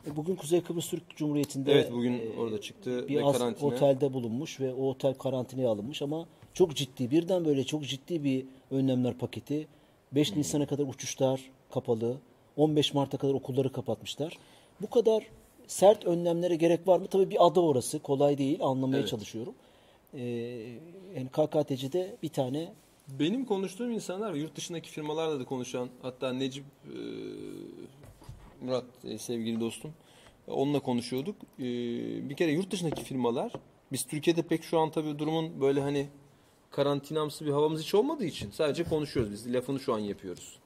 E, Bugün Kuzey Kıbrıs Türk Cumhuriyeti'nde Evet bugün e, orada çıktı bir ve karantina. otelde bulunmuş ve o otel karantinaya alınmış ama çok ciddi birden böyle çok ciddi bir önlemler paketi. 5 Hmm. Nisan'a kadar uçuşlar kapalı. 15 Mart'a kadar okulları kapatmışlar. Bu kadar sert önlemlere gerek var mı? Tabii bir ada orası. Kolay değil. Anlamaya Evet. çalışıyorum. Ee, yani KKTC'de bir tane Benim konuştuğum insanlar yurt dışındaki firmalarla da konuşan hatta Necip e, Murat e, sevgili dostum onunla konuşuyorduk. E, bir kere yurt dışındaki firmalar biz Türkiye'de pek şu an tabii durumun böyle hani karantinamsı bir havamız hiç olmadığı için sadece konuşuyoruz biz lafını şu an yapıyoruz.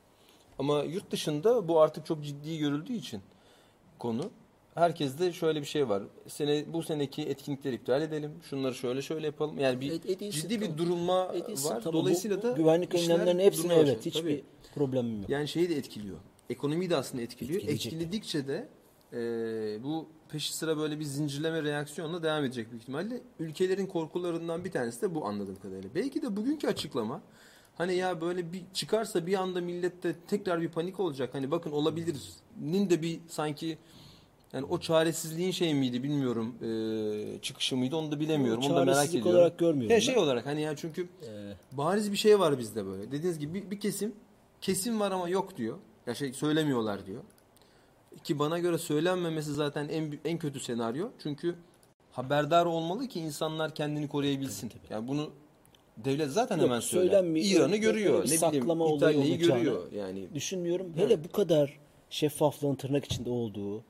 Ama yurt dışında bu artık çok ciddi görüldüğü için konu. Herkeste şöyle bir şey var. Sene bu seneki etkinlikleri iptal edelim. Şunları şöyle şöyle yapalım. Yani bir Ed- edilsin, ciddi bir durulma edilsin. var. Bu- Dolayısıyla bu da güvenlik önlemlerinin hepsine evet başladı. hiçbir Tabii. problemim yok. Yani şeyi de etkiliyor. Ekonomiyi de aslında etkiliyor. Etkileyecek. Etkiledikçe de e, bu peşi sıra böyle bir zincirleme reaksiyonla devam edecek büyük ihtimalle. Ülkelerin korkularından bir tanesi de bu anladığım kadarıyla. Belki de bugünkü açıklama hani ya böyle bir çıkarsa bir anda millette tekrar bir panik olacak. Hani bakın olabilir'nin de bir sanki yani o çaresizliğin şey miydi bilmiyorum e, çıkışı mıydı onu da bilemiyorum. Onu da merak ediyorum. olarak görmüyorum ben. şey olarak hani ya çünkü Ee, bariz bir şey var bizde böyle. Dediğiniz gibi bir, bir kesim kesim var ama yok diyor. Ya şey söylemiyorlar diyor. Ki bana göre söylenmemesi zaten en en kötü senaryo. Çünkü haberdar olmalı ki insanlar kendini koruyabilsin. Yani bunu devlet zaten Yok, hemen söyler. İran'ı görüyor. Ne bileyim İtalya'yı görüyor. Yani düşünmüyorum. Hele bu kadar şeffaflığın tırnak içinde olduğu,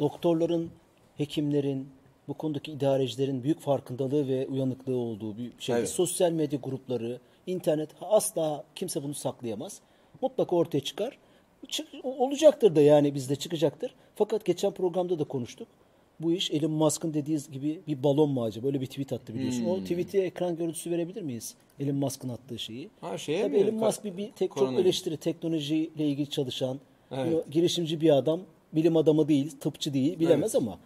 doktorların, hekimlerin, bu konudaki idarecilerin büyük farkındalığı ve uyanıklığı olduğu bir şey. Evet. Sosyal medya grupları, internet asla kimse bunu saklayamaz. Mutlaka ortaya çıkar. Çık, olacaktır da yani bizde çıkacaktır. Fakat geçen programda da konuştuk. Bu iş Elon Musk'ın dediği gibi bir balon mu acaba? Böyle bir tweet attı biliyorsun. Hmm. O tweet'e ekran görüntüsü verebilir miyiz? Elon Musk'ın attığı şeyi. ha şeye Tabii mi? Elon Musk bir, bir tek çok eleştiri teknolojiyle ilgili çalışan, Evet. girişimci bir adam, bilim adamı değil, tıpçı değil, bilemez ama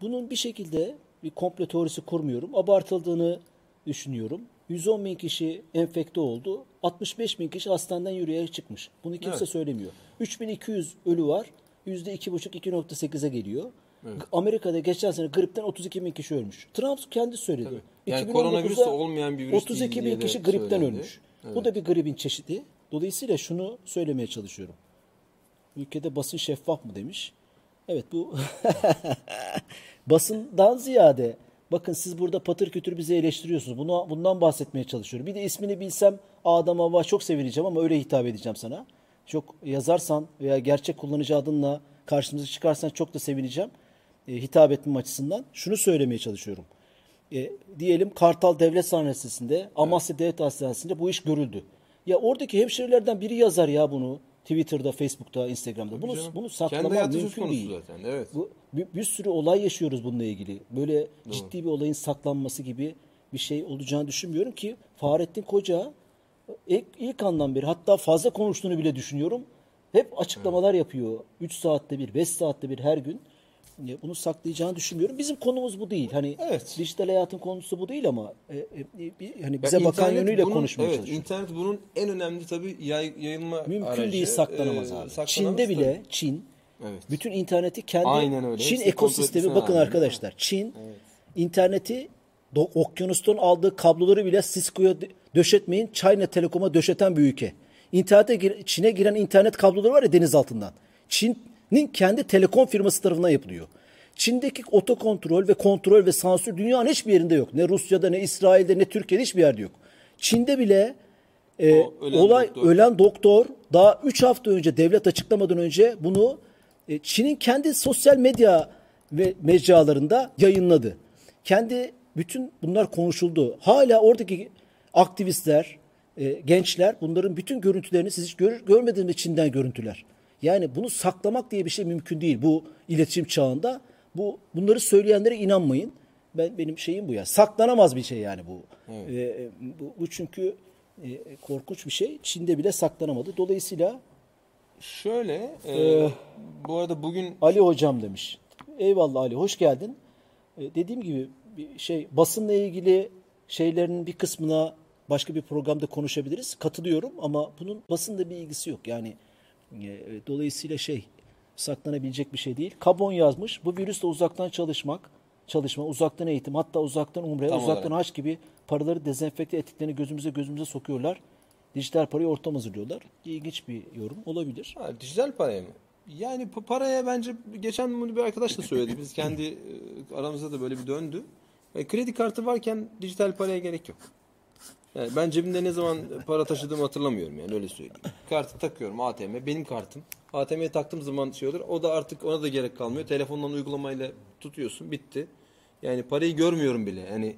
bunun bir şekilde bir komplo teorisi kurmuyorum. Abartıldığını düşünüyorum. 110 bin kişi enfekte oldu. 65 bin kişi hastaneden yürüyerek çıkmış. Bunu kimse Evet. söylemiyor. 3200 ölü var. %2,5-2.8'e geliyor. Amerika'da geçen sene gripten 32 bin kişi ölmüş. Trump kendi söyledi. Tabii. Yani 2019'da koronavirüs olmayan bir virüs 32 değil bin kişi gripten söylendi. ölmüş. Bu da bir gripin çeşidi. Dolayısıyla şunu söylemeye çalışıyorum. Ülkede basın şeffaf mı demiş. Evet bu <laughs> basından ziyade bakın siz burada patır kütür bizi eleştiriyorsunuz. Bunu, bundan bahsetmeye çalışıyorum. Bir de ismini bilsem Adam Hava çok sevineceğim ama öyle hitap edeceğim sana. Çok yazarsan veya gerçek kullanıcı adınla karşımıza çıkarsan çok da sevineceğim. E, hitap etmem açısından. Şunu söylemeye çalışıyorum. E, diyelim Kartal Devlet Hastanesi'nde, Amasya Devlet Hastanesi'nde bu iş görüldü. Ya oradaki hemşirelerden biri yazar ya bunu. Twitter'da, Facebook'ta, Instagram'da. Bunu Canım. bunu söz mümkün değil. zaten. Evet. Bu bir, bir sürü olay yaşıyoruz bununla ilgili. Böyle ciddi bir olayın saklanması gibi bir şey olacağını düşünmüyorum ki Fahrettin Koca ilk, ilk andan beri hatta fazla konuştuğunu bile düşünüyorum. Hep açıklamalar yapıyor. 3 saatte bir, 5 saatte bir her gün. Ya Bunu saklayacağını düşünmüyorum. Bizim konumuz bu değil. Hani Evet. dijital hayatın konusu bu değil ama e, e, bir- hani Ya bize bakan internet yönüyle bunun- konuşmaya evet, çalışıyoruz. İnternet bunun en önemli tabii yay, yayılma Mümkün aracı. değil saklanamaz Ee, abi. saklanamaz Çin'de bile tabii. Çin Evet. bütün interneti kendi Aynen öyle. Çin kontrol ekosistemi bakın rağmen, arkadaşlar. Çin interneti do- okyanustan aldığı kabloları bile Cisco'ya dö- döşetmeyin. China Telekom'a döşeten bir ülke. İnternete Çin'e giren internet kabloları var ya deniz altından. Çin'in kendi telekom firması tarafından yapılıyor. Çin'deki otokontrol ve kontrol ve sansür dünyanın hiçbir yerinde yok. Ne Rusya'da ne İsrail'de ne Türkiye'de hiçbir yerde yok. Çin'de bile e, ölen olay doktor. ölen doktor daha 3 hafta önce devlet açıklamadan önce bunu e, Çin'in kendi sosyal medya ve mecralarında yayınladı. Kendi bütün bunlar konuşuldu. Hala oradaki aktivistler, e, gençler bunların bütün görüntülerini siz hiç gör, görmediğiniz Çin'den görüntüler. Yani bunu saklamak diye bir şey mümkün değil bu iletişim çağında. Bu bunları söyleyenlere inanmayın. Ben benim şeyim bu ya. Saklanamaz bir şey yani bu. E, bu, bu çünkü e, korkunç bir şey. Çin'de bile saklanamadı. Dolayısıyla Şöyle, e, Ee, bu arada bugün Ali hocam demiş. Eyvallah Ali hoş geldin. E, dediğim gibi bir şey basınla ilgili şeylerin bir kısmına başka bir programda konuşabiliriz. Katılıyorum ama bunun basınla bir ilgisi yok. Yani e, dolayısıyla şey saklanabilecek bir şey değil. Kabon yazmış. Bu virüsle uzaktan çalışmak, çalışma, uzaktan eğitim, hatta uzaktan umre, Tam uzaktan olarak. haç gibi paraları dezenfekte ettiklerini gözümüze gözümüze sokuyorlar. Dijital parayı ortam hazırlıyorlar. İlginç bir yorum olabilir. ha, dijital paraya mı? Yani pa- paraya bence geçen bunu bir arkadaş da söyledi. Biz kendi e, aramızda da böyle bir döndü. E, kredi kartı varken dijital paraya gerek yok. Yani ben cebimde ne zaman para taşıdığımı hatırlamıyorum yani öyle söyleyeyim. Kartı takıyorum ATM benim kartım. ATM'ye taktığım zaman şey olur. O da artık ona da gerek kalmıyor. Telefondan uygulamayla tutuyorsun bitti. Yani parayı görmüyorum bile. Yani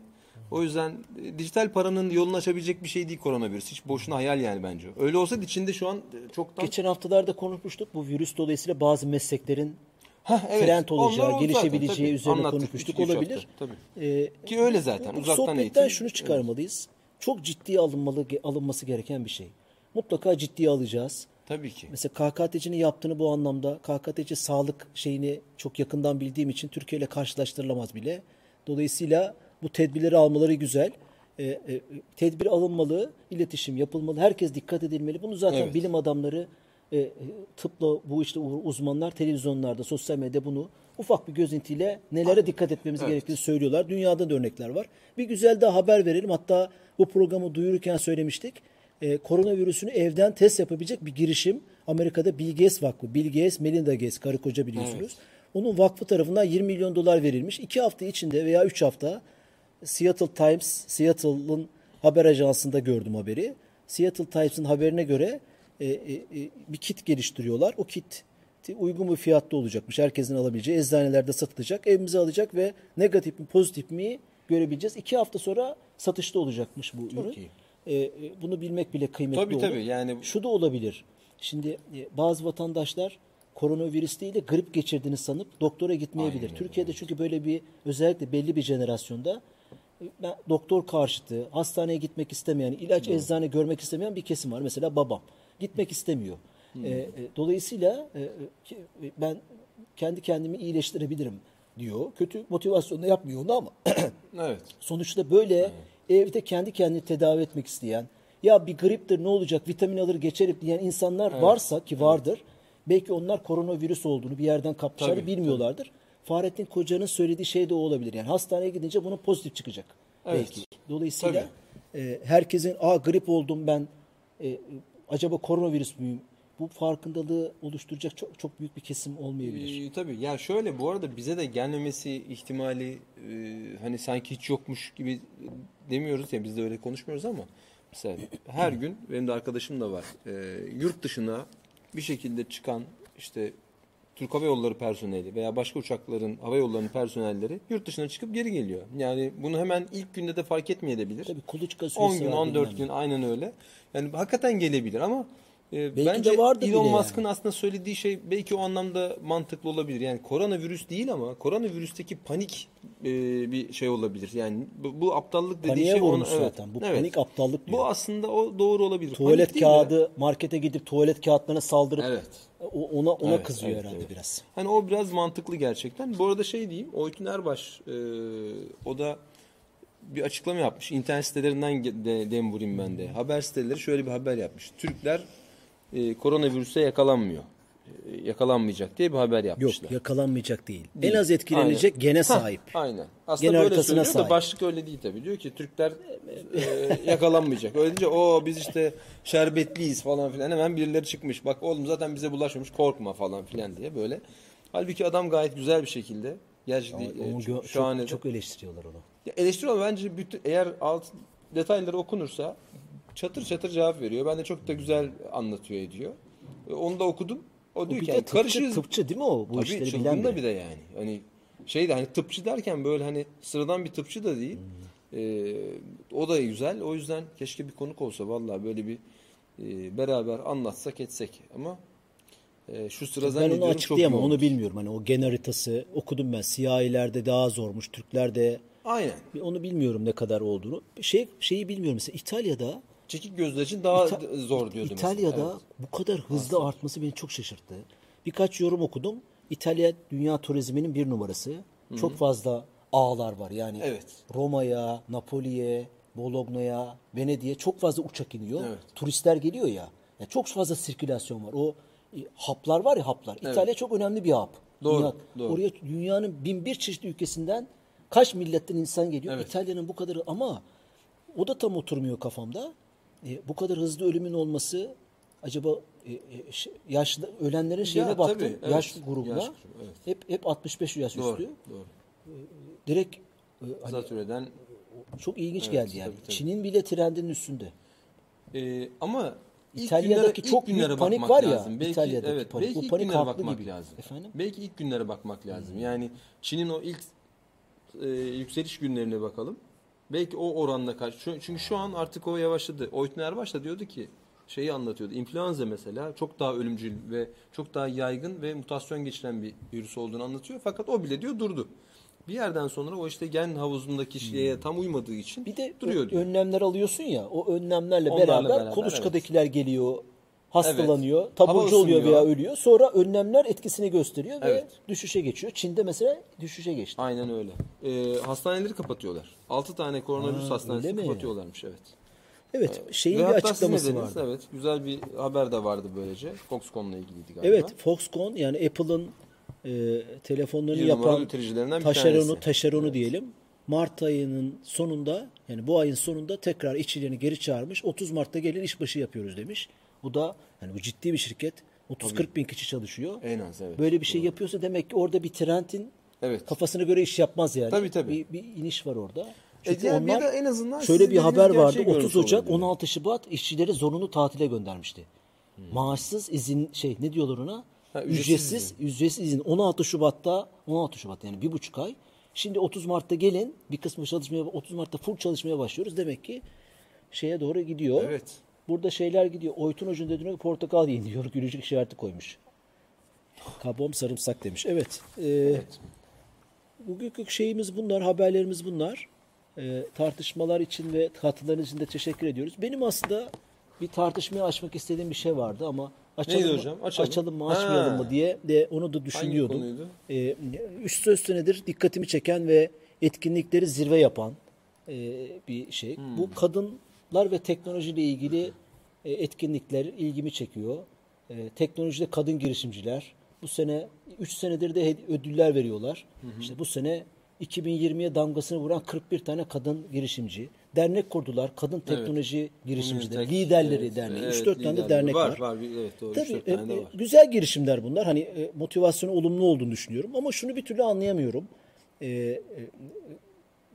o yüzden e, dijital paranın yolunu açabilecek bir şey değil koronavirüs. Hiç boşuna hayal yani bence. Öyle olsaydı içinde şu an e, çoktan Geçen haftalarda konuşmuştuk. Bu virüs dolayısıyla bazı mesleklerin Hah, evet. trend olacağı, Onlar gelişebileceği zaten, tabii. üzerine Anlattık konuşmuştuk. üç- üç Olabilir. hafta, tabii. Ee, Ki öyle zaten. bu Uzaktan sohbetten eğitim. şunu çıkarmalıyız. Çok ciddiye alınmalı, alınması gereken bir şey. Mutlaka ciddiye alacağız. Tabii ki. Mesela KKTC'nin yaptığını bu anlamda KKTC sağlık şeyini çok yakından bildiğim için Türkiye ile karşılaştırılamaz bile. Dolayısıyla bu tedbirleri almaları güzel. Ee, e, tedbir alınmalı, iletişim yapılmalı, herkes dikkat edilmeli. Bunu zaten Evet. bilim adamları, e, e, tıpla bu işte uzmanlar televizyonlarda, sosyal medyada bunu ufak bir gözintiyle nelere dikkat etmemiz Evet. gerektiğini söylüyorlar. Dünyada da örnekler var. Bir güzel daha haber verelim. Hatta bu programı duyururken söylemiştik. Ee, koronavirüsünü evden test yapabilecek bir girişim. Amerika'da Bill Gates Vakfı. Bill Gates, Melinda Gates, karı koca biliyorsunuz. Onun vakfı tarafından 20 milyon dolar verilmiş. 2 hafta içinde veya 3 hafta Seattle Times, Seattle'ın haber ajansında gördüm haberi. Seattle Times'ın haberine göre e, e, e, bir kit geliştiriyorlar. O kit uygun bir fiyatta olacakmış. Herkesin alabileceği eczanelerde satılacak. Evimize alacak ve negatif mi pozitif mi görebileceğiz. İki hafta sonra satışta olacakmış bu ürün. iyi. E, e, bunu bilmek bile kıymetli Tabii, olur. tabii. Yani- Şu da olabilir. Şimdi e, bazı vatandaşlar koronavirüs değil de grip geçirdiğini sanıp doktora gitmeyebilir. Türkiye'de çünkü böyle bir özellikle belli bir jenerasyonda e, ben doktor karşıtı, hastaneye gitmek istemeyen, ilaç eczane görmek istemeyen bir kesim var. Mesela babam gitmek istemiyor. E, e, dolayısıyla e, e, ki- e, ben kendi kendimi iyileştirebilirim diyor. Kötü motivasyonla yapmıyor onu ama <coughs> Evet. Sonuçta böyle evde kendi kendini tedavi etmek isteyen, ya bir griptir ne olacak vitamin alır geçerim diyen insanlar varsa ki vardır. Belki onlar koronavirüs olduğunu bir yerden Tabii, bilmiyorlardır. Fahrettin Koca'nın söylediği şey de o olabilir. Yani hastaneye gidince bunun pozitif çıkacak. Evet. Belki. Dolayısıyla e, herkesin a grip oldum ben e, acaba koronavirüs müyüm? Bu farkındalığı oluşturacak çok çok büyük bir kesim olmayabilir. Ee, tabii ya şöyle bu arada bize de gelmemesi ihtimali e, hani sanki hiç yokmuş gibi demiyoruz ya biz de öyle konuşmuyoruz ama mesela her gün benim de arkadaşım da var e, yurt dışına bir şekilde çıkan işte Türk Hava Yolları personeli veya başka uçakların hava yollarının personelleri yurt dışına çıkıp geri geliyor. Yani bunu hemen ilk günde de fark etmeyebilir. Tabii kuluçka 10 süresi gün, var, 14 bilmem gün aynen öyle. Yani hakikaten gelebilir ama e, Belki bence de vardır Elon Musk'ın yani. aslında söylediği şey belki o anlamda mantıklı olabilir. Yani koronavirüs değil ama koronavirüsteki panik e, bir şey olabilir. Yani bu, bu aptallık dediği Paniğe şey ona- evet, zaten. Bu evet. panik aptallık diyor. Bu aslında o doğru olabilir. tuvalet Panik kağıdı markete gidip tuvalet kağıtlarına saldırıp Evet. ona ona Evet, kızıyor evet, herhalde evet. biraz. Hani o biraz mantıklı gerçekten. Bu arada şey diyeyim, Oytun Erbaş e, o da bir açıklama yapmış. İnternet sitelerinden de, dem vurayım ben de. Haber siteleri şöyle bir haber yapmış. Türkler e, koronavirüse yakalanmıyor. E, yakalanmayacak diye bir haber Yok yapmışlar. yakalanmayacak değil. Değil. En az etkilenecek Aynen. gene sahip. aynen. Aslında Gene böyle söylüyor da sahip. başlık öyle değil tabii. Diyor ki Türkler e, yakalanmayacak. Öyle deyince o biz işte şerbetliyiz falan filan. Hemen birileri çıkmış. Bak oğlum zaten bize bulaşmamış korkma falan filan diye böyle. Halbuki adam gayet güzel bir şekilde. Ama e, çok şahane. çok, çok eleştiriyorlar onu. Ya eleştiriyor bence bütün, eğer alt detayları okunursa çatır çatır cevap veriyor. Ben de çok da güzel anlatıyor ediyor. E, Onu da okudum. O O diyor ki de yani tıpçı, karışırız. tıpçı değil mi o? Bu Tabii işleri bilen biri. bir de yani. Hani şey de hani tıpçı derken böyle hani sıradan bir tıpçı da değil. Hmm. Ee, o da güzel. O yüzden keşke bir konuk olsa vallahi böyle bir e, beraber anlatsak etsek ama e, şu sıra Ben zannediyorum onu çok yoğun. Onu bilmiyorum. Hani o gen haritası okudum ben. Siyahilerde daha zormuş. Türklerde Aynen. onu bilmiyorum ne kadar olduğunu. Şey şeyi bilmiyorum mesela İtalya'da Çekik gözler için daha İta- zor diyordu İtalya'da mesela. Evet. bu kadar hızlı artması beni çok şaşırttı. Birkaç yorum okudum. İtalya dünya turizminin bir numarası. Çok fazla ağlar var. Yani Evet. Roma'ya, Napoli'ye, Bologna'ya, Venedik'e çok fazla uçak iniyor. Evet. Turistler geliyor ya. ya. Çok fazla sirkülasyon var. O e, haplar var ya haplar. İtalya çok önemli bir hap. Doğru, Dünya- doğru. Oraya dünyanın bin bir çeşitli ülkesinden kaç milletten insan geliyor. Evet. İtalya'nın bu kadar ama o da tam oturmuyor kafamda. E, bu kadar hızlı ölümün olması acaba e, e, yaşlı ölenlerin şeyine Ya, baktım. tabii, evet. Yaşlı grubuna. Yaş evet. Hep hep 65 yaş Doğru. üstü. Doğru. Direkt e, hani Zatürreden çok ilginç Evet, geldi yani. tabii, tabii. Çin'in bile trendinin üstünde. Ee, ama ilk İtalya'daki günlere, çok ilk günlere büyük panik var ya, lazım. Belki, İtalya'daki evet, panik. Belki O ilk panik günlere bakmak gibi. lazım. Efendim? Belki ilk günlere bakmak lazım. Yani Çin'in o ilk e, yükseliş günlerine bakalım. Belki o oranla karşı. Çünkü, şu an artık o yavaşladı. Oytun Erbaş da diyordu ki şeyi anlatıyordu. İnfluenza mesela çok daha ölümcül ve çok daha yaygın ve mutasyon geçiren bir virüs olduğunu anlatıyor. Fakat o bile diyor durdu. Bir yerden sonra o işte gen havuzundaki şeye tam uymadığı için Bir de duruyor diyor. önlemler alıyorsun ya. O önlemlerle Onlarla beraber, beraber, kuluçkadakiler geliyor. Hastalanıyor, Evet. Taburcu oluyor veya ölüyor. Sonra önlemler etkisini gösteriyor ve Evet. düşüşe geçiyor. Çin'de mesela düşüşe geçti. Aynen öyle. Ee, hastaneleri kapatıyorlar. 6 tane koronavirüs Ha, hastanesi kapatıyorlarmış evet. Evet, şeyin Ve bir açıklaması dediniz? vardı. Evet, güzel bir haber de vardı böylece. Foxconn'la ilgiliydi galiba. Evet, Foxconn yani Apple'ın e, telefonlarını Bir yapan taşeronu, taşeronu diyelim. Mart ayının sonunda yani bu ayın sonunda tekrar işçilerini geri çağırmış. 30 Mart'ta gelin işbaşı yapıyoruz demiş. Bu da yani bu ciddi bir şirket. 30-40 bin kişi çalışıyor. En az evet. Böyle bir şey yapıyorsa demek ki orada bir trendin Evet. kafasına göre iş yapmaz yani. Tabii, tabii. Bir, bir iniş var orada. E, Çünkü bir onlar de en azından şöyle bir haber vardı. gerçeği 30 görmüş Ocak olabilirler. 16 Şubat işçileri zorunlu tatile göndermişti. Maaşsız izin şey ne diyorlar ona? Ha, ücretsiz ücretsiz ücretsiz izin 16 Şubat'ta 16 Şubat yani bir buçuk ay. Şimdi 30 Mart'ta gelin bir kısmı çalışmaya 30 Mart'ta full çalışmaya başlıyoruz. Demek ki şeye doğru gidiyor. Evet. Burada şeyler gidiyor. Oytun diyor ki portakal yiyin diyor. <laughs> Gülücük işareti koymuş. Kabom sarımsak demiş. Evet. Ee, Bugünkü şeyimiz bunlar, haberlerimiz bunlar. Ee, tartışmalar için ve katılarınız için de teşekkür ediyoruz. Benim aslında bir tartışmaya açmak istediğim bir şey vardı ama açalım, Neydi mı, hocam? Açalım. açalım mı, açmayalım Ha. mı diye de onu da düşünüyordum. Ee, üç söz senedir dikkatimi çeken ve etkinlikleri zirve yapan e, bir şey. Hmm. Bu kadınlar ve teknolojiyle ilgili e, etkinlikler ilgimi çekiyor. E, teknolojide kadın girişimciler. Bu sene 3 senedir de ödüller veriyorlar. İşte bu sene 2020'ye damgasını vuran 41 tane kadın girişimci. Dernek kurdular. Kadın teknoloji girişimcileri, Tek- liderleri evet, derneği. evet, 3-4 tane de liderleri. dernek var. Var var. Evet doğru. Tabii 3-4 e, tane de e, var. güzel girişimler bunlar. Hani e, motivasyonu olumlu olduğunu düşünüyorum ama şunu bir türlü anlayamıyorum. E, e,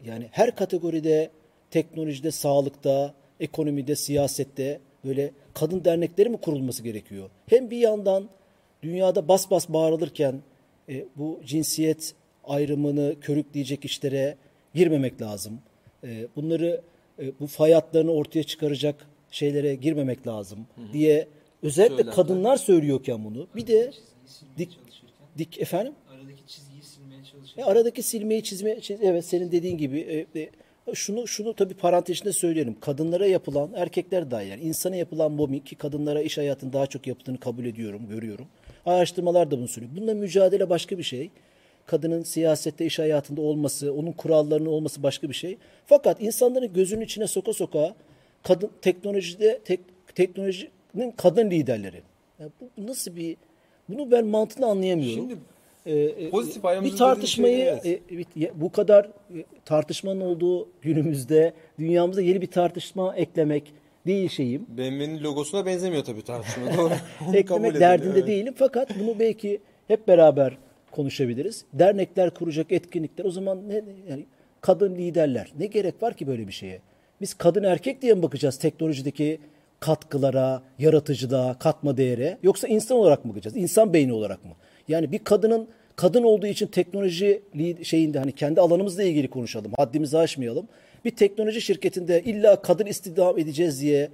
yani her kategoride teknolojide, sağlıkta, ekonomide, siyasette böyle kadın dernekleri mi kurulması gerekiyor? Hem bir yandan dünyada bas bas bağırılırken e, bu cinsiyet ayrımını körükleyecek işlere girmemek lazım. E, bunları e, bu fay hatlarını ortaya çıkaracak şeylere girmemek lazım diye özellikle Söylemler. kadınlar söylüyorken bunu bir de dik dik efendim aradaki çizgiyi silmeye e, çalışırken aradaki silmeyi çizme çiz- evet senin dediğin gibi e, e, şunu şunu tabii parantez içinde söyleyelim. Kadınlara yapılan erkekler dahil yani insana yapılan mobbing ki kadınlara iş hayatının daha çok yapıldığını kabul ediyorum, görüyorum. Araştırmalar da bunu söylüyor. Bununla mücadele başka bir şey. Kadının siyasette, iş hayatında olması, onun kurallarının olması başka bir şey. Fakat insanların gözünün içine soka soka kadın teknolojide tek, teknolojinin kadın liderleri. Ya bu, nasıl bir bunu ben mantığını anlayamıyorum. Şimdi e, Pozitif ayrımcılık bir tartışmayı şey, evet. e, bu kadar e, tartışmanın olduğu günümüzde dünyamıza yeni bir tartışma eklemek değil şeyim. BMW'nin logosuna benzemiyor tabii tartışma. Doğru. <laughs> Eklemek edelim, derdinde evet. değilim fakat bunu belki hep beraber konuşabiliriz. Dernekler kuracak etkinlikler o zaman ne yani kadın liderler ne gerek var ki böyle bir şeye? Biz kadın erkek diye mi bakacağız teknolojideki katkılara, yaratıcılığa, katma değere yoksa insan olarak mı bakacağız? İnsan beyni olarak mı? Yani bir kadının kadın olduğu için teknoloji şeyinde hani kendi alanımızla ilgili konuşalım. Haddimizi aşmayalım. Bir teknoloji şirketinde illa kadın istihdam edeceğiz diye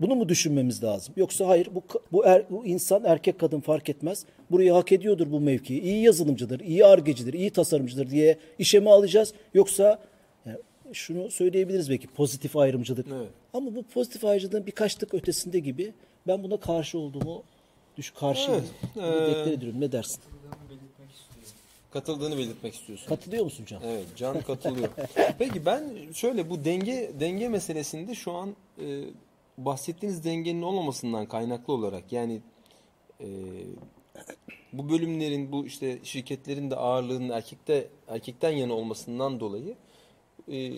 bunu mu düşünmemiz lazım? Yoksa hayır bu bu, er, bu insan erkek kadın fark etmez. Burayı hak ediyordur bu mevkiyi. İyi yazılımcıdır, iyi argecidir, iyi tasarımcıdır diye işe mi alacağız? Yoksa yani şunu söyleyebiliriz belki pozitif ayrımcılık. Evet. Ama bu pozitif ayrımcılığın birkaç tık ötesinde gibi ben buna karşı olduğumu düş karşı Evet, evet, ee, deklar ediyorum. Ne dersin? Katıldığını belirtmek istiyorsun. Katılıyor musun Can? Evet, Can <laughs> katılıyor. Peki ben şöyle bu denge denge meselesinde şu an e, bahsettiğiniz dengenin olmamasından kaynaklı olarak yani e, bu bölümlerin bu işte şirketlerin de ağırlığının erkekte erkekten yana olmasından dolayı e,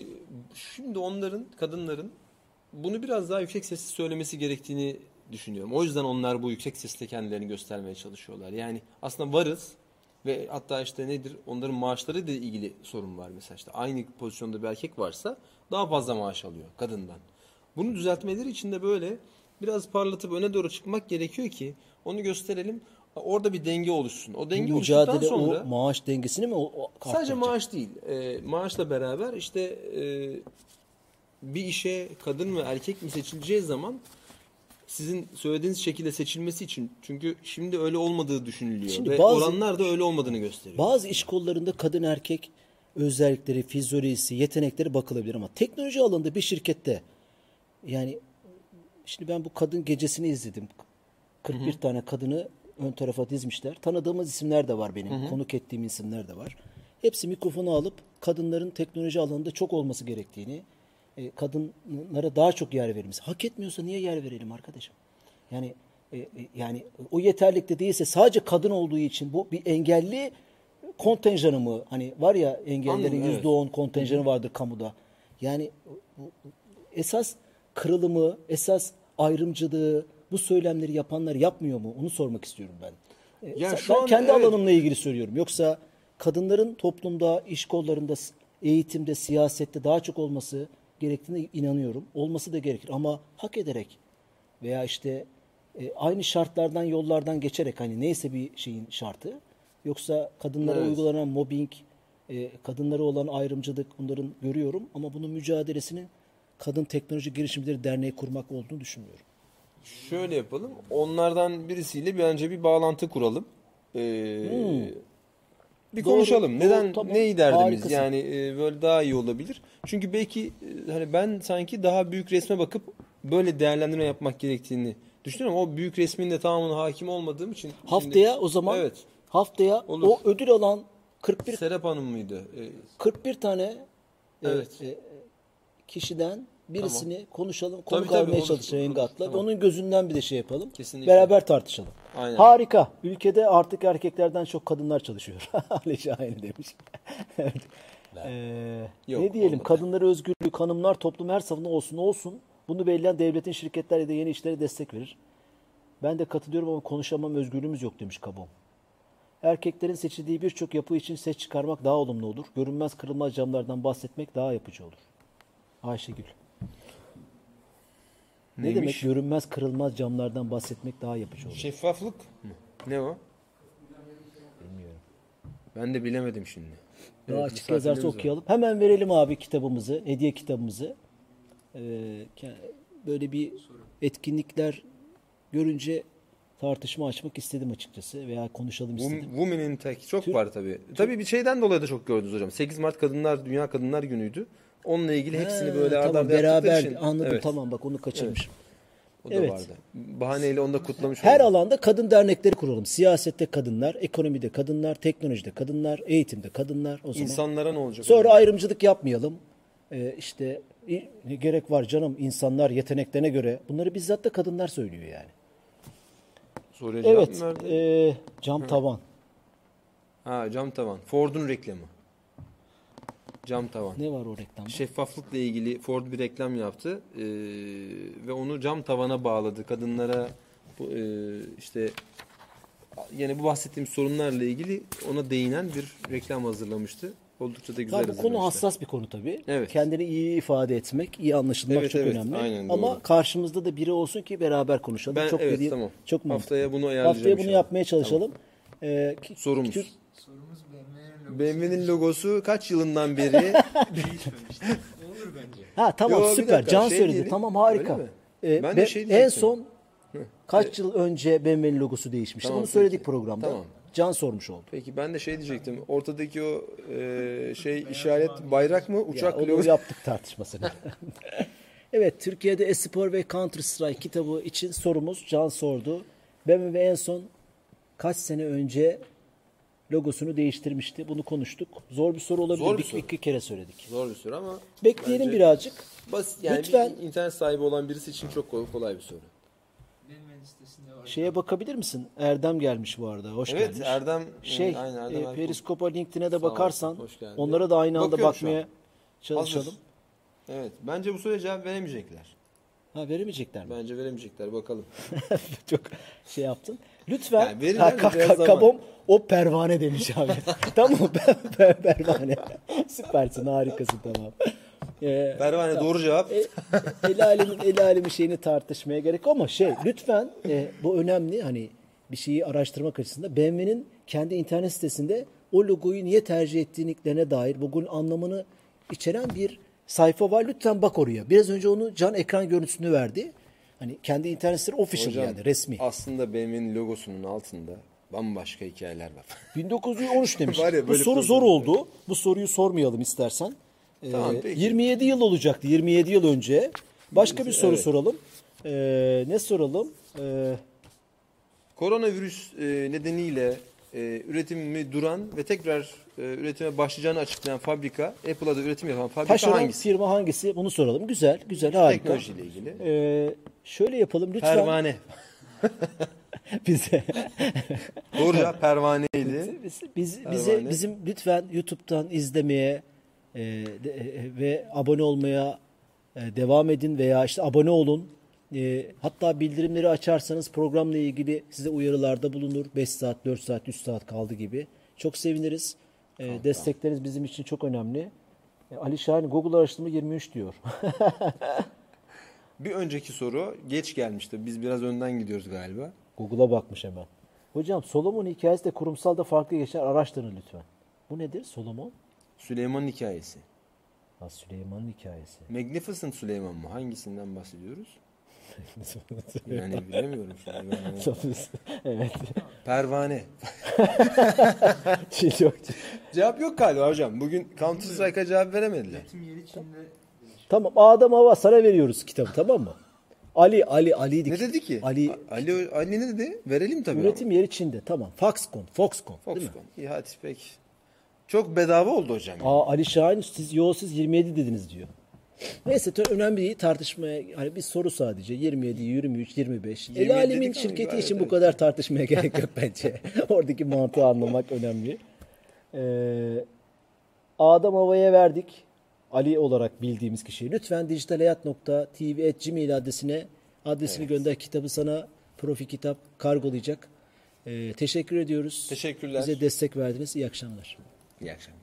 şimdi onların kadınların bunu biraz daha yüksek sesle söylemesi gerektiğini düşünüyorum. O yüzden onlar bu yüksek sesle kendilerini göstermeye çalışıyorlar. Yani aslında varız ve hatta işte nedir onların maaşları ile ilgili sorun var mesela işte aynı pozisyonda bir erkek varsa daha fazla maaş alıyor kadından. Bunu düzeltmeleri için de böyle biraz parlatıp öne doğru çıkmak gerekiyor ki onu gösterelim. Orada bir denge oluşsun. O denge mücadele sonra o maaş dengesini mi o, o Sadece maaş değil. E, maaşla beraber işte e, bir işe kadın ve erkek mi seçileceği zaman sizin söylediğiniz şekilde seçilmesi için çünkü şimdi öyle olmadığı düşünülüyor Şimdi ve bazı- oranlar da öyle olmadığını gösteriyor. Bazı iş kollarında kadın erkek özellikleri, fizyolojisi, yetenekleri bakılabilir ama teknoloji alanında bir şirkette yani şimdi ben bu kadın gecesini izledim. 41 tane kadını ön tarafa dizmişler. Tanıdığımız isimler de var benim. Konuk ettiğim isimler de var. Hepsi mikrofonu alıp kadınların teknoloji alanında çok olması gerektiğini, e, kadınlara daha çok yer verilmesi. Hak etmiyorsa niye yer verelim arkadaşım? Yani e, e, yani o yeterlikte değilse sadece kadın olduğu için bu bir engelli kontenjanı mı? Hani var ya engellerin evet. yüzde on kontenjanı vardır kamuda. Yani bu, esas kırılımı, esas ayrımcılığı bu söylemleri yapanlar yapmıyor mu? Onu sormak istiyorum ben. E, Ya ben şu an kendi evet. alanımla ilgili söylüyorum. Yoksa kadınların toplumda, iş kollarında, eğitimde, siyasette daha çok olması gerektiğine inanıyorum. Olması da gerekir ama hak ederek veya işte e, aynı şartlardan, yollardan geçerek hani neyse bir şeyin şartı. Yoksa kadınlara Evet. uygulanan mobbing, e, kadınlara olan ayrımcılık bunların görüyorum ama bunun mücadelesinin Kadın Teknoloji Girişimleri Derneği kurmak olduğunu düşünmüyorum. Şöyle yapalım. Onlardan birisiyle bir önce bir bağlantı kuralım. Ee, Bir Doğru, konuşalım. doğru, Neden tamam. ne derdimiz? Harikasın. Yani e, böyle daha iyi olabilir. Çünkü belki e, hani ben sanki daha büyük resme bakıp böyle değerlendirme yapmak gerektiğini düşünüyorum. O büyük resmin de tamamına hakim olmadığım için. şimdi- Haftaya o zaman Evet. haftaya Olur. o ödül alan 41 Serap Hanım mıydı? Ee, 41 tane e, Evet. e, kişiden birisini konuşalım, Tabii, konuk tabii, almaya çalışalım. Engat'la. Tamam. Onun gözünden bir de şey yapalım. Kesinlikle. Beraber tartışalım. Aynen. Harika. Ülkede artık erkeklerden çok kadınlar çalışıyor. <laughs> Ali Şahin demiş. <laughs> Evet. Ee, Yok, ne diyelim? olmadı. Kadınlara özgürlük, hanımlar toplum her safında olsun olsun. Bunu belirleyen devletin şirketleri de yeni işlere destek verir. Ben de katılıyorum ama konuşamam özgürlüğümüz yok demiş Kabom. Erkeklerin seçildiği birçok yapı için ses çıkarmak daha olumlu olur. Görünmez kırılmaz camlardan bahsetmek daha yapıcı olur. Ayşegül. Ne Neymiş? demek görünmez kırılmaz camlardan bahsetmek daha yapıcı olur? Şeffaflık mı? Ne o? Bilmiyorum. Ben de bilemedim şimdi. Daha Evet, açık yazarsa var. okuyalım. Hemen verelim abi kitabımızı, hediye kitabımızı. Ee, böyle bir etkinlikler görünce tartışma açmak istedim açıkçası veya konuşalım istedim. Women in Tech çok Türk- var tabii. Tabii bir şeyden dolayı da çok gördünüz hocam. 8 Mart Kadınlar Dünya Kadınlar Günü'ydü. Onunla ilgili hepsini Ha, böyle arda tamam, beraber için. anladım Evet, tamam bak onu kaçırmışım. O da Evet. vardı. Bahaneyle onu da kutlamış Her olduk. alanda kadın dernekleri kuralım. Siyasette kadınlar, ekonomide kadınlar, teknolojide kadınlar, eğitimde kadınlar. O zaman İnsanlara ne olacak? Sonra hocam? ayrımcılık yapmayalım. Ee, işte ne gerek var canım insanlar yeteneklerine göre. Bunları bizzat da kadınlar söylüyor yani. Soruya Evet, e, cam tavan. Ha cam tavan. Ford'un reklamı. Cam tavan. Ne var o reklamda? Şeffaflıkla ilgili Ford bir reklam yaptı Ee, ve onu cam tavana bağladı. Kadınlara bu, e, işte yani bu bahsettiğim sorunlarla ilgili ona değinen bir reklam hazırlamıştı. Oldukça da güzel Tabii bu konu hassas bir konu tabii. Evet. Kendini iyi ifade etmek, iyi anlaşılmak Evet, çok evet, önemli. aynen, Ama doğru. karşımızda da biri olsun ki beraber konuşalım. Ben çok evet dediğin- tamam. Çok mantıklı. Haftaya bunu ayarlayacağım. Haftaya bunu inşallah. yapmaya çalışalım. Ee, ki- Sorumuz. Türk- BMW'nin logosu kaç yılından beri <laughs> değişmemişti. Olur bence. Ha tamam Yo, bir süper. dakika, Can şey söyledi. diyelim. Tamam harika. Öyle mi? Ee, Ben de be- şey en diyecektim. son kaç yıl önce BMW'nin logosu değişmişti. Tamam, Onu söyledik peki. programda. Tamam. Can sormuş oldu. Peki ben de şey diyecektim. Ortadaki o e, şey işaret bayrak mı? Ya, Uçak onu logosu. yaptık tartışmasını. <laughs> evet Türkiye'de Espor ve Counter Strike kitabı için sorumuz Can sordu. BMW en son kaç sene önce logosunu değiştirmişti. Bunu konuştuk. Zor bir soru olabilir. Zor bir soru. iki kere söyledik. Zor bir soru ama Bekleyelim birazcık. basit yani Lütfen. bir internet sahibi olan birisi için çok kolay, kolay bir soru. BMW listesinde var. Şeye bakabilir misin? Erdem gelmiş bu arada. Hoş Evet gelmiş. Erdem Şey, evet, aynen, Erdem e. Periskop'a, LinkedIn'e de bakarsan onlara da aynı anda Bakıyorum bakmaya çalışalım. Hazır. Evet bence bu soruya cevap veremeyecekler. Ha veremeyecekler mi? Bence veremeyecekler bakalım. <laughs> Çok şey yaptın. Lütfen. Yani verirler de ka- ka- kabom o pervane demiş abi. <laughs> tamam per, per, pervane. <laughs> Süpersin harikasın tamam. Ee, Pervane doğru cevap. e, el alemin el alemin şeyini tartışmaya gerek ama şey lütfen e, bu önemli hani bir şeyi araştırmak açısından BMW'nin kendi internet sitesinde o logoyu niye tercih ettiğine dair bugün anlamını içeren bir sayfa var. Lütfen bak oraya. Biraz önce onu Can ekran görüntüsünü verdi. Hani kendi internet sitesi official Hocam, yani resmi. Aslında BMW'nin logosunun altında bambaşka hikayeler var. <laughs> 1913 demiş. <laughs> Var ya, Bu soru zor oldu. Bu soruyu sormayalım istersen. Ee, Tamam, peki. 27 yıl olacaktı. 27 yıl önce. Başka bir soru Evet. soralım. Ee, ne soralım? Ee, Koronavirüs e, nedeniyle e, üretimi duran ve tekrar e, üretime başlayacağını açıklayan fabrika, Apple'a da üretim yapan fabrika taşeron hangisi? firma hangisi? Bunu soralım. Güzel, güzel, harika. Teknolojiyle ilgili. Ee, şöyle yapalım lütfen. Pervane. <laughs> Bize, Doğru cevap pervaneydi. biz, biz- Pervane. bize bizim lütfen YouTube'dan izlemeye e, de- e, ve abone olmaya e, devam edin veya işte abone olun. E, hatta bildirimleri açarsanız programla ilgili size uyarılarda bulunur. 5 saat, 4 saat, 3 saat kaldı gibi. Çok seviniriz. E, destekleriniz bizim için çok önemli. E, Ali Şahin Google araştırma 23 diyor. <laughs> Bir önceki soru geç gelmişti. Biz biraz önden gidiyoruz galiba. Google'a bakmış hemen. Hocam Solomon hikayesi de kurumsal da farklı geçer. Araştırın lütfen. Bu nedir Solomon? Süleyman'ın hikayesi. Ha, Süleyman'ın hikayesi. Magnificent Süleyman mı? Hangisinden bahsediyoruz? <laughs> Yani bilemiyorum an. Yani <laughs> evet. Pervane. Şey <laughs> yok. Cevap yok galiba hocam. Bugün Counter Strike'a cevap veremediler. Üretim yeri Çin'de Tamam Adem Hava sana veriyoruz kitabı tamam mı? Ali Ali Ali Ne dedi ki? Ali Ali, Ali ne dedi? Verelim tabii. üretim yeri Çin'de tamam. Foxconn, Foxconn, ama. değil mi? Foxconn. İyi hadi peki. Çok bedava oldu hocam. Aa Ali Şahin siz yo siz 27 dediniz diyor. Neyse önemli değil tartışmaya hani bir soru sadece 27, 23, 25. 27 El alemin şirketi için bu evet. kadar tartışmaya gerek yok bence. <laughs> Oradaki mantığı anlamak önemli. Ee, Adem Hava'ya verdik. Ali olarak bildiğimiz kişiyi. Lütfen dijitalhayat.tv.gmail adresine adresini gönder. Kitabı sana profi kitap kargolayacak. Ee, teşekkür ediyoruz. Teşekkürler. Bize destek verdiniz. İyi akşamlar. İyi akşamlar.